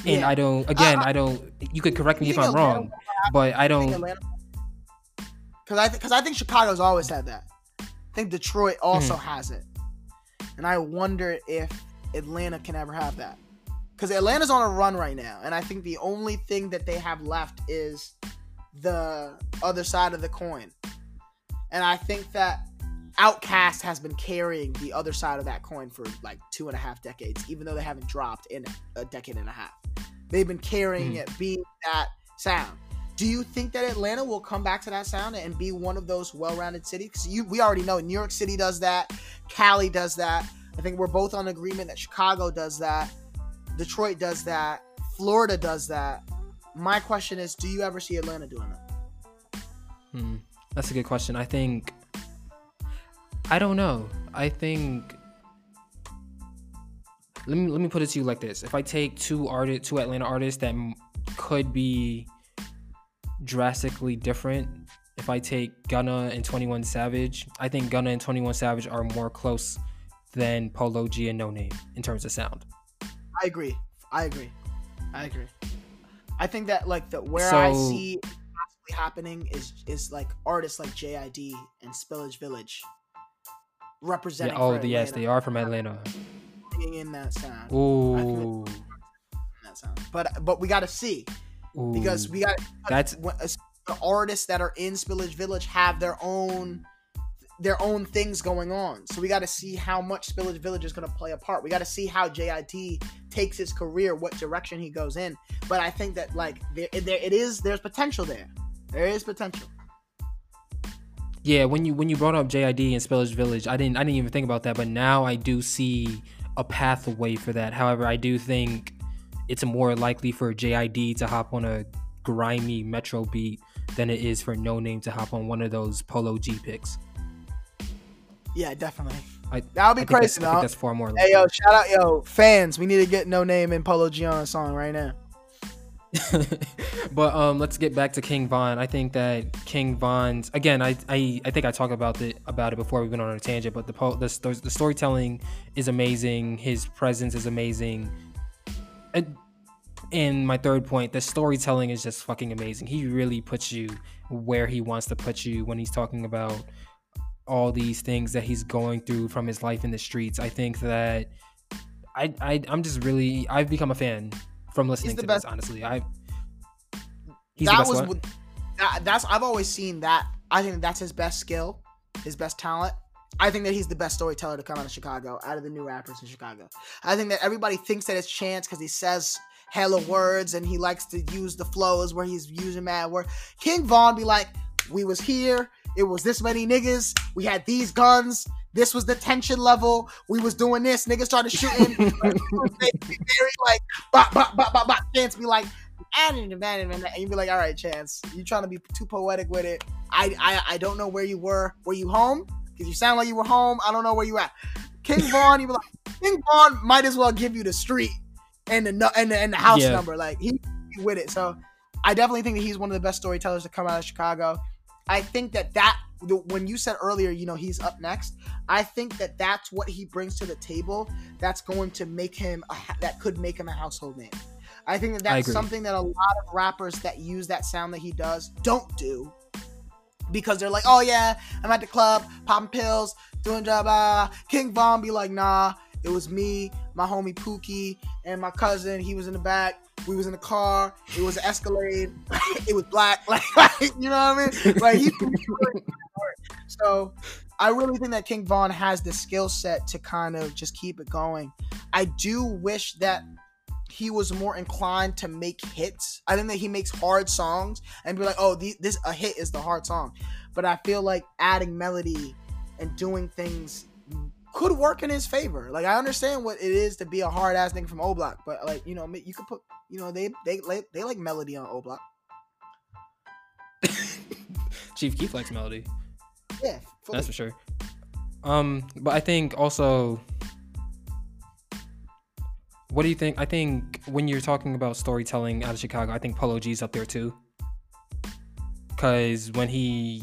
and Yeah. i don't again i don't you could correct me if i'm Atlanta wrong but i don't Because I because I think Chicago's always had that. I think Detroit also Mm-hmm. has it, and I wonder if Atlanta can ever have that. Because Atlanta's on a run right now, and I think the only thing that they have left is the other side of the coin. And I think that OutKast has been carrying the other side of that coin for like two and a half decades, even though they haven't dropped in a decade and a half. They've been carrying Mhm. it, being that sound. Do you think that Atlanta will come back to that sound and be one of those well-rounded cities? Because you, we already know New York City does that, Cali does that. I think we're both on agreement that Chicago does that, Detroit does that, Florida does that. My question is, do you ever see Atlanta doing that? Hmm. That's a good question. I think I don't know. I think let me let me put it to you like this: If I take two artist, two Atlanta artists that m- could be drastically different, if I take Gunna and Twenty One Savage, I think Gunna and Twenty One Savage are more close than Polo G and Noname in terms of sound. I agree. I agree. I agree. I think that like the where I see happening is is like artists like JID and Spillage Village Yeah. representing. Oh, for the, yes, they are from Atlanta. bringing in that sound. Ooh. That sound. But but we got to see Ooh. because we got That's uh, the artists that are in Spillage Village have their own their own things going on. So we got to see how much Spillage Village is going to play a part. We got to see how JID takes his career, what direction he goes in. But I think that like there, there it is. There's potential there. There is potential. Yeah, when you when you brought up JID and Spillage Village, I didn't I didn't even think about that, but now I do see a pathway for that. However, I do think it's more likely for JID to hop on a grimy Metro beat than it is for Noname to hop on one of those Polo G picks. Yeah, definitely. I, That would be I think that's- crazy, think though. that's far more. Hey Likely. yo, shout out yo fans. We need to get Noname and Polo G on a song right now. but um, let's get back to King Von. I think that King Von's again. I I, I think I talked about it about it before we went on a tangent. But the po- the, the storytelling is amazing. His presence is amazing. And, and my third point, the storytelling is just fucking amazing. He really puts you where he wants to put you when he's talking about all these things that he's going through from his life in the streets. I think that I, I I'm just really I've become a fan from listening to best. this. Honestly, I he's the that best was one. that, that's I've always seen that. I think that's his best skill, his best talent. I think that he's the best storyteller to come out of Chicago, out of the new rappers in Chicago. I think that everybody thinks that it's Chance because he says hella words and he likes to use the flows where he's using mad word. King Von be like, "We was here. It was this many niggas. We had these guns. This was the tension level. We was doing this. Niggas started shooting. very like, bop, bop, bop, bop, bop. Chance be like, and and you be like, all right, Chance, you trying to be too poetic with it. I, I, I don't know where you were. Were you home? Because you sound like you were home. I don't know where you at. King Von, you be like, King Von might as well give you the street and the and the, and the house Yeah. number. Like he he with it. So I definitely think that he's one of the best storytellers to come out of Chicago. I think that that when you said earlier, you know, he's up next. I think that that's what he brings to the table. That's going to make him a, that could make him a household name. I think that that's something that a lot of rappers that use that sound that he does don't do. because they're like, oh yeah, I'm at the club, popping pills, doing job. Uh, King Von be like, nah, it was me, my homie Pookie, and my cousin. He was in the back. We was in the car. It was an Escalade. it was black. Like, like, you know what I mean? Like he. so, I really think that King Von has the skill set to kind of just keep it going. I do wish that he was more inclined to make hits. I think that he makes hard songs and be like, "Oh, this a hit is the hard song," but I feel like adding melody and doing things could work in his favor. Like I understand what it is to be a hard ass nigga from O Block, but like you know, you could put you know they they like they like melody on O Block. Chief Keef likes melody. Yeah, fully. that's for sure. Um, but I think also, what do you think? I think when you're talking about storytelling out of Chicago, I think Polo G's up there too. Cause when he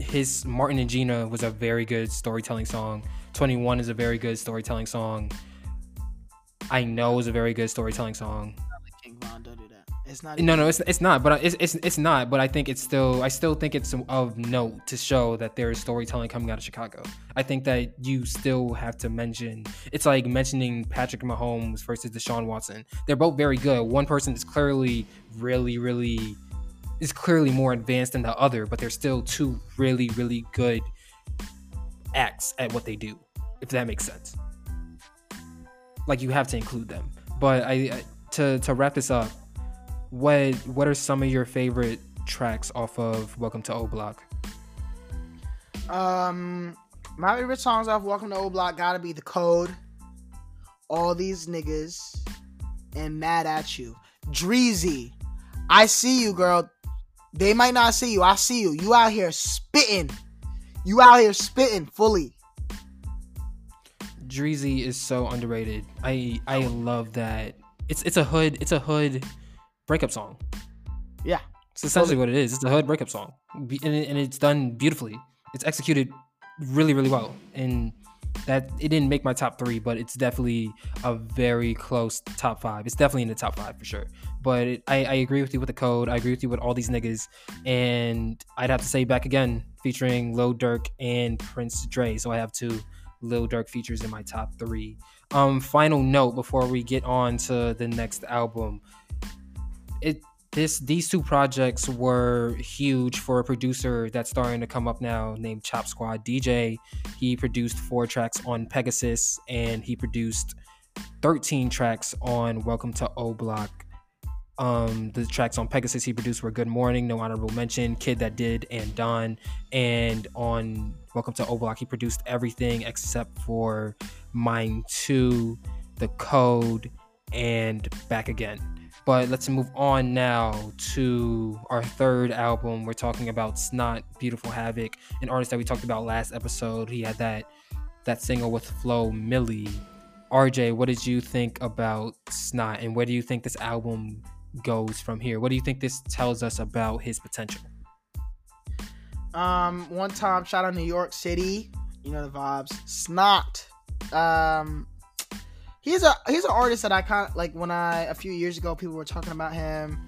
his Martin and Gina was a very good storytelling song. 21 is a very good storytelling song. I know is a very good storytelling song. King Von, don't do that. It's not. No, no, it's it's not. But uh, it's it's it's not. But I think it's still. I still think it's of note to show that there is storytelling coming out of Chicago. I think that you still have to mention. It's like mentioning Patrick Mahomes versus Deshaun Watson. They're both very good. One person is clearly really, really is clearly more advanced than the other, but they're still two really, really good acts at what they do, if that makes sense. Like you have to include them. But I, I to to wrap this up, what what are some of your favorite tracks off of Welcome to O Block? Um, my favorite songs off Welcome to O Block gotta be The Code, All These Niggas, and Mad at You. Dreezy, I see you, girl. They might not see you. I see you. You out here spitting. You out here spitting fully. Dreezy is so underrated. I I oh. love that. It's it's a hood it's a hood breakup song. Yeah, it's essentially what it is. It's a hood breakup song, and, it, and it's done beautifully. It's executed really really well, and that it didn't make my top three, but it's definitely a very close top five. It's definitely in the top five for sure. But it, I, I agree with you with the code. I agree with you with all these niggas, and I'd have to say back again, featuring Lil Durk and Prince Dre. So I have two Lil Durk features in my top three. Um, final note before we get on to the next album. It this these two projects were huge for a producer that's starting to come up now named Chop Squad DJ. He produced four tracks on Pegasus and he produced 13 tracks on Welcome to O Block. Um, the tracks on Pegasus he produced were Good Morning, No Honorable Mention, Kid That Did, and Done. And on Welcome to O Block, he produced everything except for Mine 2, The Code, and Back Again. But let's move on now to our third album. We're talking about $not, Beautiful Havoc, an artist that we talked about last episode. He had that that single with Flo Milli. RJ, what did you think about $not and where do you think this album goes from here? What do you think this tells us about his potential? Um, one time shout out New York City, you know the vibes. $not. Um he's a he's an artist that I kind of like when I a few years ago people were talking about him.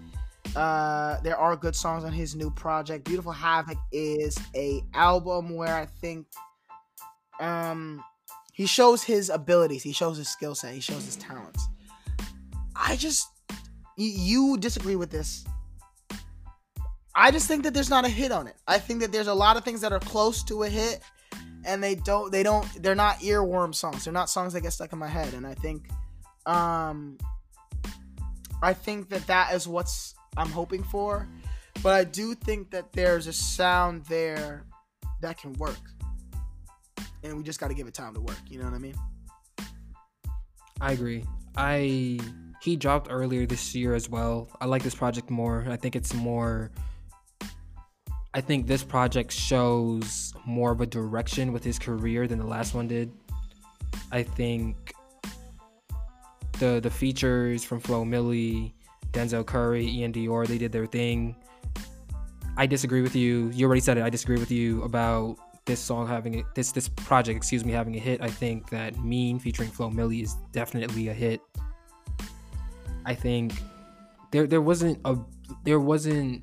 Uh, there are good songs on his new project. Beautiful Havoc is a album where I think um he shows his abilities, he shows his skill set, he shows his talents. I just you disagree with this. I just think that there's not a hit on it. I think that there's a lot of things that are close to a hit and they don't they don't they're not earworm songs. They're not songs that get stuck in my head and I think um I think that that is what's I'm hoping for. But I do think that there's a sound there that can work. And we just got to give it time to work, you know what I mean? I agree. I he dropped earlier this year as well. I like this project more. I think it's more I think this project shows more of a direction with his career than the last one did. I think the the features from Flo Milli, Denzel Curry, Iann Dior, they did their thing. I disagree with you. You already said it. I disagree with you about this song having a, this this project, excuse me, having a hit. I think that Mean featuring Flo Milli is definitely a hit. I think there there wasn't a there wasn't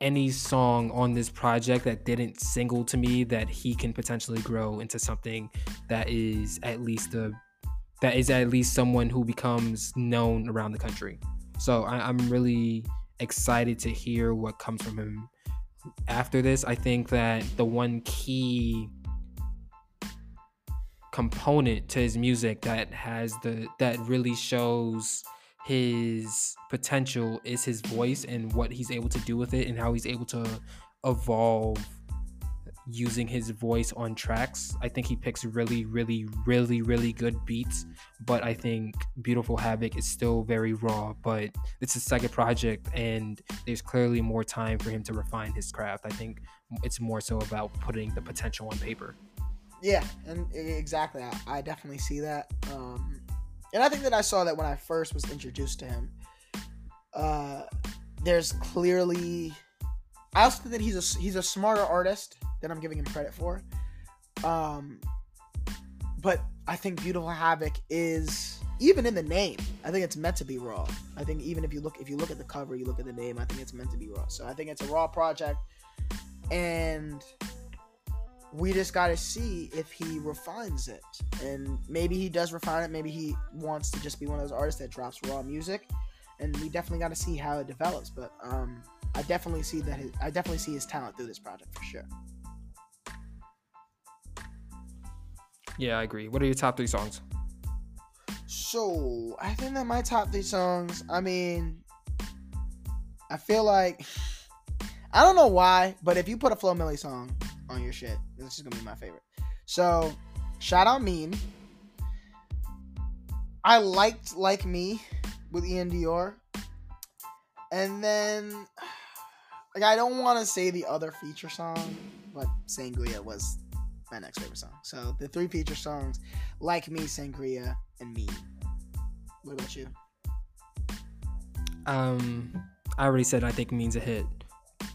any song on this project that didn't single to me that he can potentially grow into something that is at least a that is at least someone who becomes known around the country. So I, I'm really excited to hear what comes from him after this. I think that the one key component to his music that has the that really shows his potential is his voice and what he's able to do with it and how he's able to evolve using his voice on tracks. I think he picks really, really, really, really good beats. But I think Beautiful Havoc is still very raw. But it's a second project, and there's clearly more time for him to refine his craft. I think it's more so about putting the potential on paper. Yeah, and exactly, I, I definitely see that. Um, and I think that I saw that when I first was introduced to him. Uh, there's clearly, I also think that he's a he's a smarter artist than I'm giving him credit for. Um, but I think Beautiful Havoc is even in the name. I think it's meant to be raw. I think even if you look if you look at the cover, you look at the name. I think it's meant to be raw. So I think it's a raw project, and we just got to see if he refines it. And maybe he does refine it. Maybe he wants to just be one of those artists that drops raw music. And we definitely got to see how it develops. But um, I definitely see that. His, I definitely see his talent through this project for sure. Yeah, I agree. What are your top three songs? So I think that my top three songs. I mean, I feel like I don't know why, but if you put a Flo Milli song on your shit, this is gonna be my favorite. So shout out Mean. I liked Like Me with Iann Dior. And then like I don't want to say the other feature song, but Sangria was my next favorite song. So the three feature songs, Like Me, Sangria, and Me. What about you? Um, I already said I think Mean's a hit.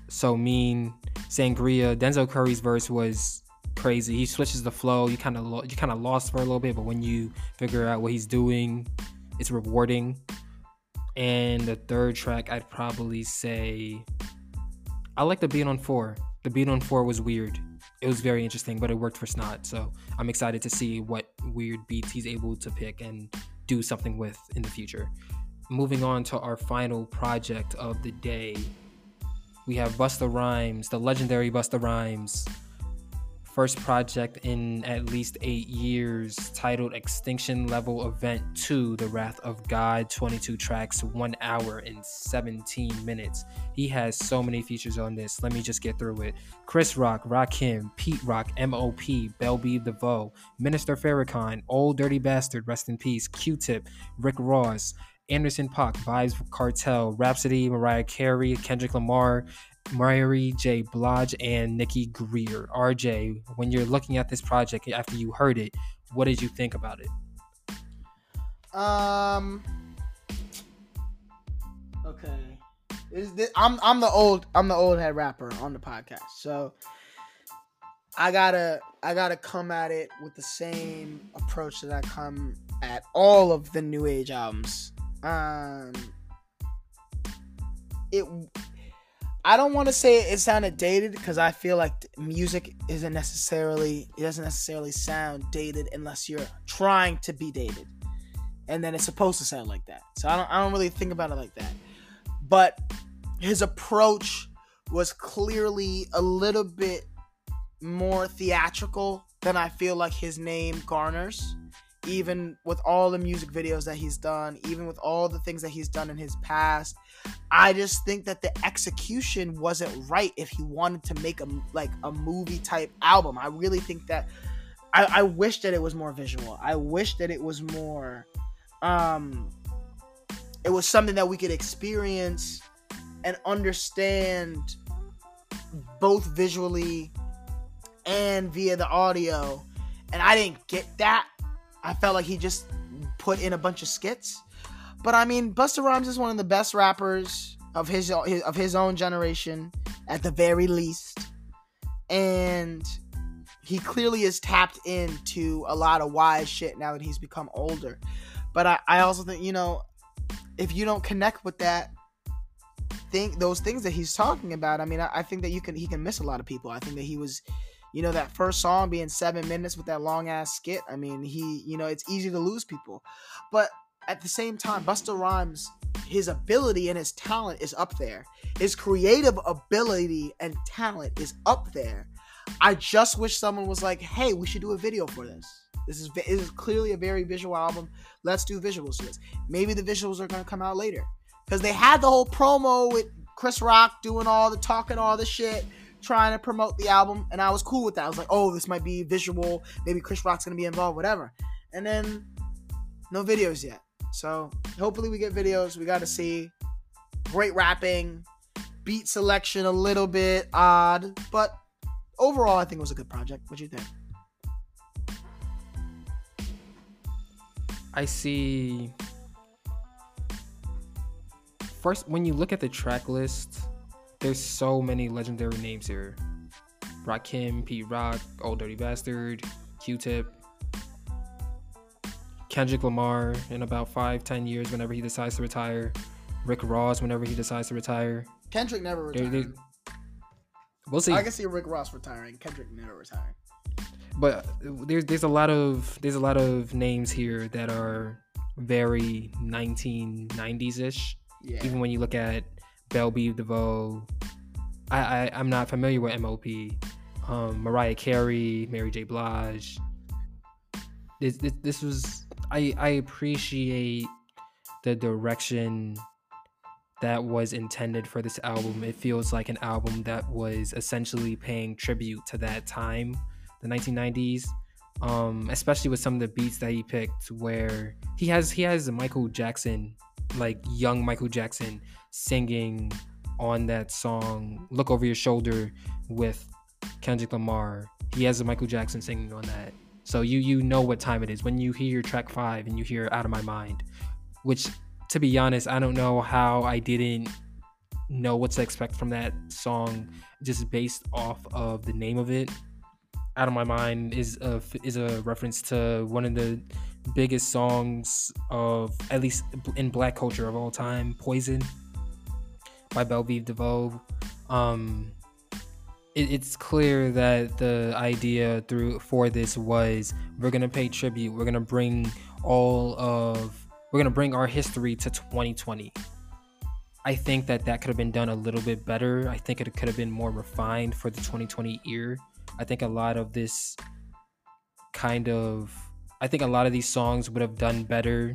So Mean, Sangria, Denzel Curry's verse was crazy. He switches the flow. You kind of lo- you kind of lost for a little bit, but when you figure out what he's doing, it's rewarding. And the third track, I'd probably say I like the beat on four. The beat on four was weird it was very interesting, but it worked for $not. So I'm excited to see what weird beats he's able to pick and do something with in the future. Moving on to our final project of the day, we have Busta Rhymes, the legendary Busta Rhymes first project in at least eight years, titled Extinction Level Event 2 The Wrath of God, 22 tracks, 1 hour and 17 minutes. He has so many features on this. Let me just get through it. Chris Rock, Rakim, Pete Rock, MOP, Bell Biv DeVoe, Minister Farrakhan, Old Dirty Bastard, rest in peace, Q Tip, Rick Ross. Anderson .Paak, Vybz Kartel, Rapsody, Mariah Carey, Kendrick Lamar, Mary J. Blige and Nikki Grier. RJ, when you're looking at this project after you heard it, what did you think about it? Um. Okay. Is this, I'm I'm the old I'm the old head rapper on the podcast, so I gotta I gotta come at it with the same approach that I come at all of the new age albums. Um. It I don't want to say it sounded dated because I feel like music isn't necessarily it doesn't necessarily sound dated unless you're trying to be dated, and then it's supposed to sound like that. So I don't I don't really think about it like that. But his approach was clearly a little bit more theatrical than I feel like his name garners even with all the music videos that he's done, even with all the things that he's done in his past, I just think that the execution wasn't right if he wanted to make a like a movie type album. I really think that I, I wish that it was more visual. I wish that it was more um it was something that we could experience and understand both visually and via the audio. And I didn't get that I felt like he just put in a bunch of skits. But I mean, Busta Rhymes is one of the best rappers of his of his own generation, at the very least, and he clearly is tapped into a lot of wise shit now that he's become older. But I, I also think you know, if you don't connect with that, think those things that he's talking about. I mean, I, I think that you can he can miss a lot of people. I think that he was, you know, that first song being seven minutes with that long ass skit. I mean, he, you know, it's easy to lose people, but at the same time, Busta Rhymes, his ability and his talent is up there. His creative ability and talent is up there. I just wish someone was like, "Hey, we should do a video for this." This is it is clearly a very visual album. Let's do visuals to this. Maybe the visuals are going to come out later because they had the whole promo with Chris Rock doing all the talking, all the shit, trying to promote the album, and I was cool with that. I was like, "Oh, this might be visual. Maybe Chris Rock's to be involved, whatever." And then no videos yet. So hopefully we get videos. We got to see great rapping, beat selection a little bit odd, but overall I think it was a good project. What do you think? I see. First, when you look at the track list, there's so many legendary names here. Rakim, Pete Rock, Old Dirty Bastard, Q-Tip, Kendrick Lamar in about five, ten years whenever he decides to retire. Rick Ross whenever he decides to retire. Kendrick never retired. we'll see. I can see Rick Ross retiring. Kendrick never retiring but uh, there's there's a lot of there's a lot of names here that are very 1990s ish. Yeah. Even when you look at Bell Biv DeVoe, I, I I'm not familiar with MOP. Um, Mariah Carey, Mary J. Blige. This, this this was I I appreciate the direction that was intended for this album. It feels like an album that was essentially paying tribute to that time the 1990s um especially with some of the beats that he picked where he has he has Michael Jackson like young Michael Jackson singing on that song Look Over Your Shoulder with Kendrick Lamar he has a Michael Jackson singing on that. So you you know what time it is. When you hear track 5 and you hear Out of My Mind which to be honest I don't know how I didn't know what to expect from that song just based off of the name of it. Out of my mind is a is a reference to one of the biggest songs of at least in black culture of all time, "Poison" by Bell Biv DeVoe. Um, it, it's clear that the idea through for this was we're gonna pay tribute. We're gonna bring all of we're gonna bring our history to 2020. I think that that could have been done a little bit better. I think it could have been more refined for the 2020 year. I think a lot of this kind of I think a lot of these songs would have done better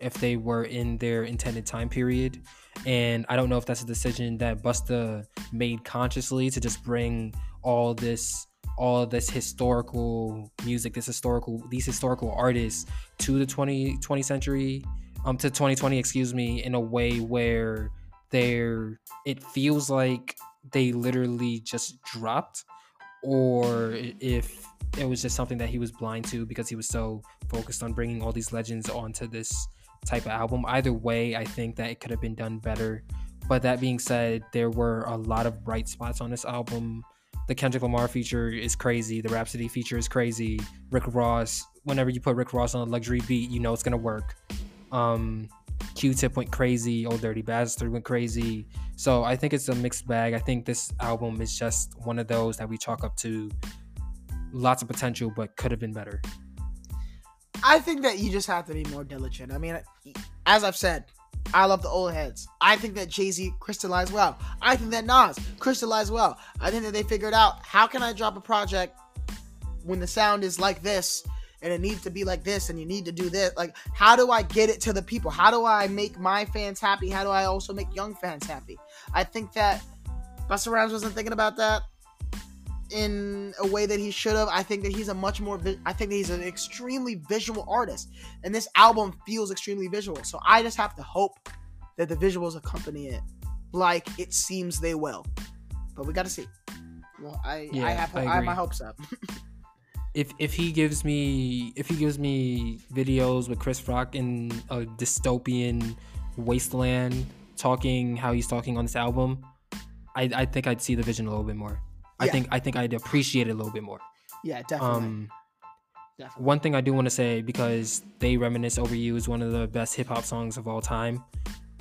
if they were in their intended time period. And I don't know if that's a decision that Busta made consciously to just bring all this all this historical music, this historical these historical artists to the 20 20th century um to 2020, excuse me, in a way where they're it feels like they literally just dropped or if it was just something that he was blind to because he was so focused on bringing all these legends onto this type of album. Either way, I think that it could have been done better. But that being said, there were a lot of bright spots on this album. The Kendrick Lamar feature is crazy. The Rapsody feature is crazy. Rick Ross, whenever you put Rick Ross on a luxury beat, you know it's gonna work. Um, Q-Tip went crazy. Old Dirty Bastard went crazy. So I think it's a mixed bag. I think this album is just one of those that we chalk up to lots of potential, but could have been better. I think that you just have to be more diligent. I mean, as I've said, I love the old heads. I think that Jay Z crystallized well. I think that Nas crystallized well. I think that they figured out how can I drop a project when the sound is like this and it needs to be like this and you need to do this like how do i get it to the people how do i make my fans happy how do i also make young fans happy i think that busta rhymes wasn't thinking about that in a way that he should have. I think that he's a much more vi- i think that he's an extremely visual artist. And this album feels extremely visual. So i just have to hope that the visuals accompany it like it seems they will. But we gotta see. Well i yeah, i have I, I have my hopes up. If if he gives me if he gives me videos with Chris Rock in a dystopian wasteland talking how he's talking on this album, I, I think I'd see the vision a little bit more. Yeah. I think I think I'd appreciate it a little bit more. Yeah, definitely. Um, definitely. One thing I do want to say because they reminisce over you is one of the best hip hop songs of all time.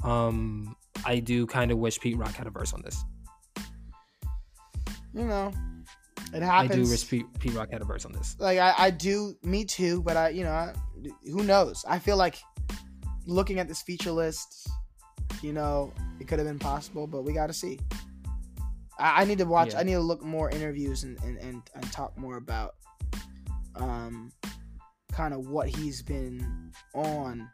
Um, I do kind of wish Pete Rock had a verse on this. You know, it happens. I do wish Pete, Pete Rock had a verse on this. like I, I do me too but i you know I, who knows i feel like looking at this feature list you know it could have been possible but we gotta see i, I need to watch Yeah. i need to look more interviews and, and and and talk more about um kind of what he's been on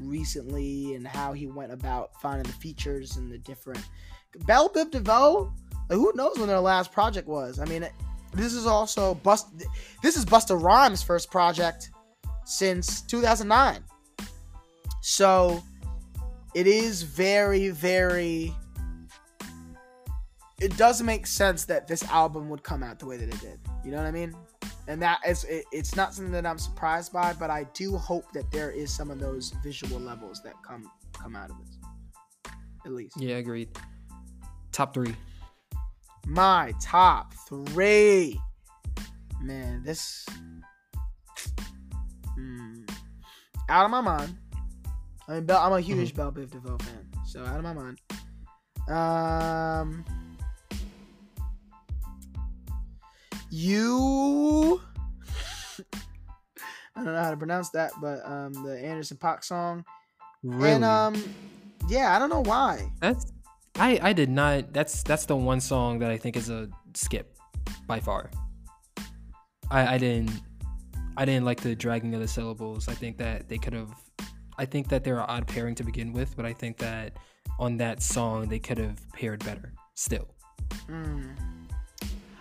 recently and how he went about finding the features and the different bell biv devoe like, who knows when their last project was i mean this is also bust this is busta rhymes first project since 2009 so it is very very it does make sense that this album would come out the way that it did you know what i mean and that is it, it's not something that i'm surprised by but i do hope that there is some of those visual levels that come come out of this at least Yeah, agreed. Top three. my top three. Man, this. Mm, out of my mind. I mean, Bell, I'm a huge Bell Biv DeVoe fan, so out of my mind. Um, you. I don't know how to pronounce that, but um, the Anderson Paak song, Really? and um, yeah, I don't know why. that's I I did not. That's that's the one song that I think is a skip by far. I I didn't I didn't like the dragging of the syllables. I think that they could have. I think that they're an odd pairing to begin with, but I think that on that song they could have paired better. Still, Mm.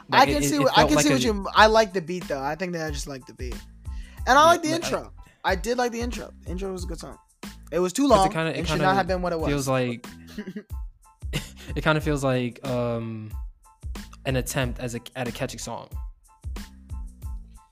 Like, I can it- see. it what, I can like see a- what you. I like the beat though. I think that I just like the beat, and I like the like, I- intro. I, did like the intro. The intro was a good song. It was too long. it kinda- it and should not have been what it was. feels like it kind of feels like um an attempt as a at a catchy song.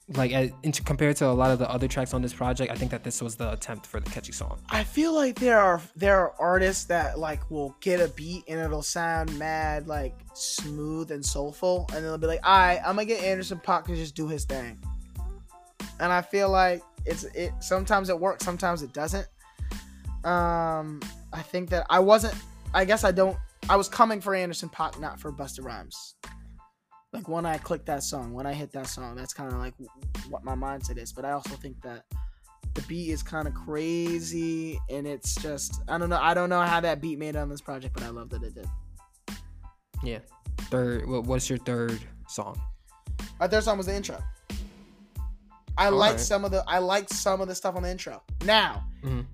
Like into, compared to a lot of the other tracks on this project, I think that this was the attempt for the catchy song. I feel like there are there are artists that like will get a beat and it'll sound mad like smooth and soulful, and they'll be like, "All right, I'm gonna get Anderson Paak to just do his thing." And I feel like it's it. Sometimes it works, sometimes it doesn't. Um, I think that I wasn't. I guess I don't. I was coming for Anderson Paak, not for Busta Rhymes. Like when I click that song, when I hit that song, that's kind of like what my mindset is. But I also think that the beat is kind of crazy and it's just I don't know I don't know how that beat made it on this project, but I love that it did. Yeah. Third. What's your third song? My third song was the intro. I All liked right. some of the I liked some of the stuff on the intro. Now, Mhm.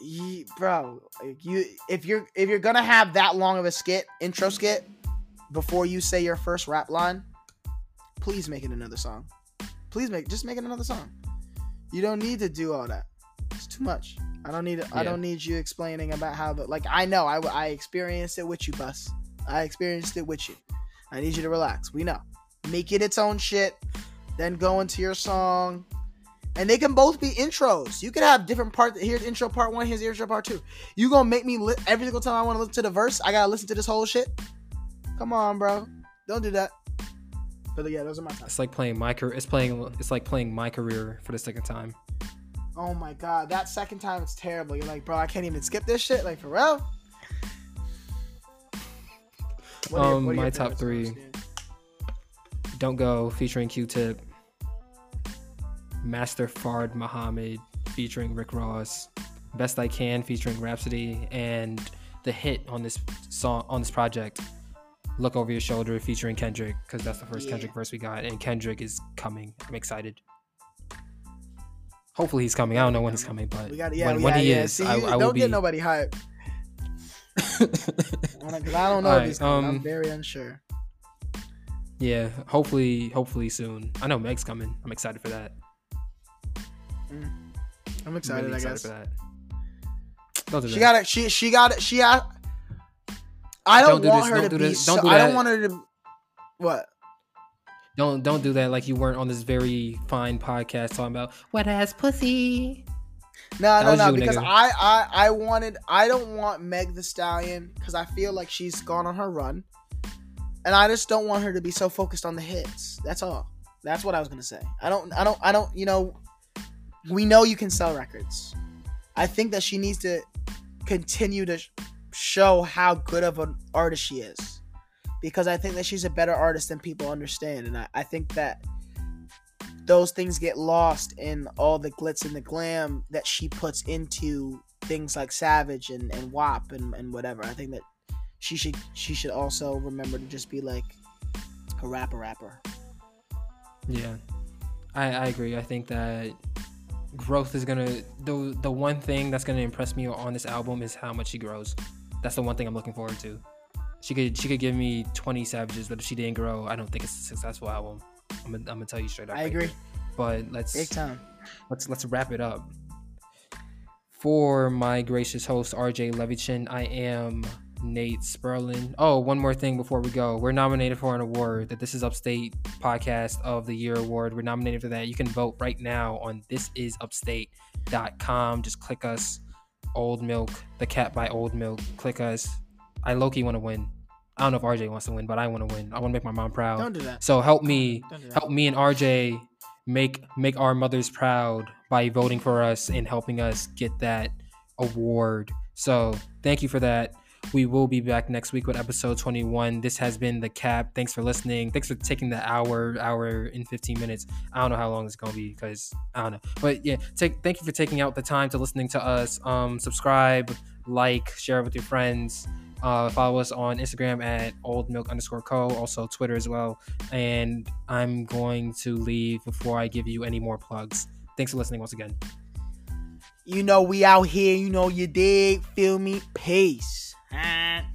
ye, bro, you if you're if you're gonna have that long of a skit intro skit before you say your first rap line, please make it another song. Please make just make it another song. You don't need to do all that. It's too much. I don't need I don't need you explaining about how the like I know I I experienced it with you, Bus. I experienced it with you. I need you to relax. We know. Make it its own shit. Then go into your song. And they can both be intros. You could have different parts. Here's intro part one. Here's intro part two. You gonna make me li- every single time I want to listen to the verse. I gotta listen to this whole shit. Come on, bro. Don't do that. But yeah, those are my top. It's like playing my career. It's playing. It's like playing my career for the second time. Oh my god, that second time it's terrible. You're like, bro, I can't even skip this shit. Like for real. What are Um, what are your my top three. songs. Don't Go featuring Q-Tip, Master Fard Muhammad featuring Rick Ross, Best I Can featuring Rapsody, and the hit on this song on this project, Look Over Your Shoulder featuring Kendrick, because that's the first Yeah. Kendrick verse we got, and Kendrick is coming. I'm excited. Hopefully he's coming. I don't know when he's coming, but We got yeah, when, yeah, when he is, See, I, I don't be. get nobody hype. I don't know if Alright, he's coming. I'm um, very unsure. yeah, hopefully, hopefully soon. I know Meg's coming. I'm excited for that. I'm I'm excited. really I excited guess for that. She got it. She she got it. She got. I don't, Don't do want this, her don't to do be. this, So, don't do I don't want her to. What? Don't don't do that like you weren't on this very fine podcast talking about wet ass pussy. No, That no, no. you, because nigga. I, I, I wanted. I don't want Meg the Stallion because I feel like she's gone on her run, and I just don't want her to be so focused on the hits. That's all. That's what I was gonna say. I don't. I don't. I don't. You know, we know you can sell records. I think that she needs to continue to show how good of an artist she is. Because I think that she's a better artist than people understand. And I, I think that those things get lost in all the glitz and the glam that she puts into things like Savage and, and WAP and, and whatever. I think that she should she should also remember to just be like a rapper rapper. Yeah, I, I agree. I think that growth is gonna the the one thing that's gonna impress me on this album is how much she grows. That's the one thing I'm looking forward to. She could she could give me 20 savages, but if she didn't grow, I don't think it's a successful album. I'm gonna, I'm gonna tell you straight up. I right agree. here. But let's Big time. let's let's wrap it up. For my gracious host RJ Levichin, I am Nate Sperlin. Oh, one more thing before we go. We're nominated for an award, that This Is Upstate Podcast of the Year award. We're nominated for that. You can vote right now on thisisupstate.com. Just click us. Old Milk, The Cap by Old Milk. Click us. I low-key want to win. I don't know if RJ wants to win, but I want to win. I want to make my mom proud. Don't do that. So help me Don't do that. help me and RJ make make our mothers proud by voting for us and helping us get that award. So thank you for that. We will be back next week with episode 21. This has been the cap. Thanks for listening. Thanks for taking the hour, hour and 15 minutes. I don't know how long it's gonna be because I don't know. But yeah, take thank you for taking out the time to listening to us. Um, subscribe, like, share with your friends. Uh, follow us on Instagram at old milk underscore co, also Twitter as well. And I'm going to leave before I give you any more plugs. Thanks for listening once again. You know we out here. You know you dig. Feel me? Peace. Ah.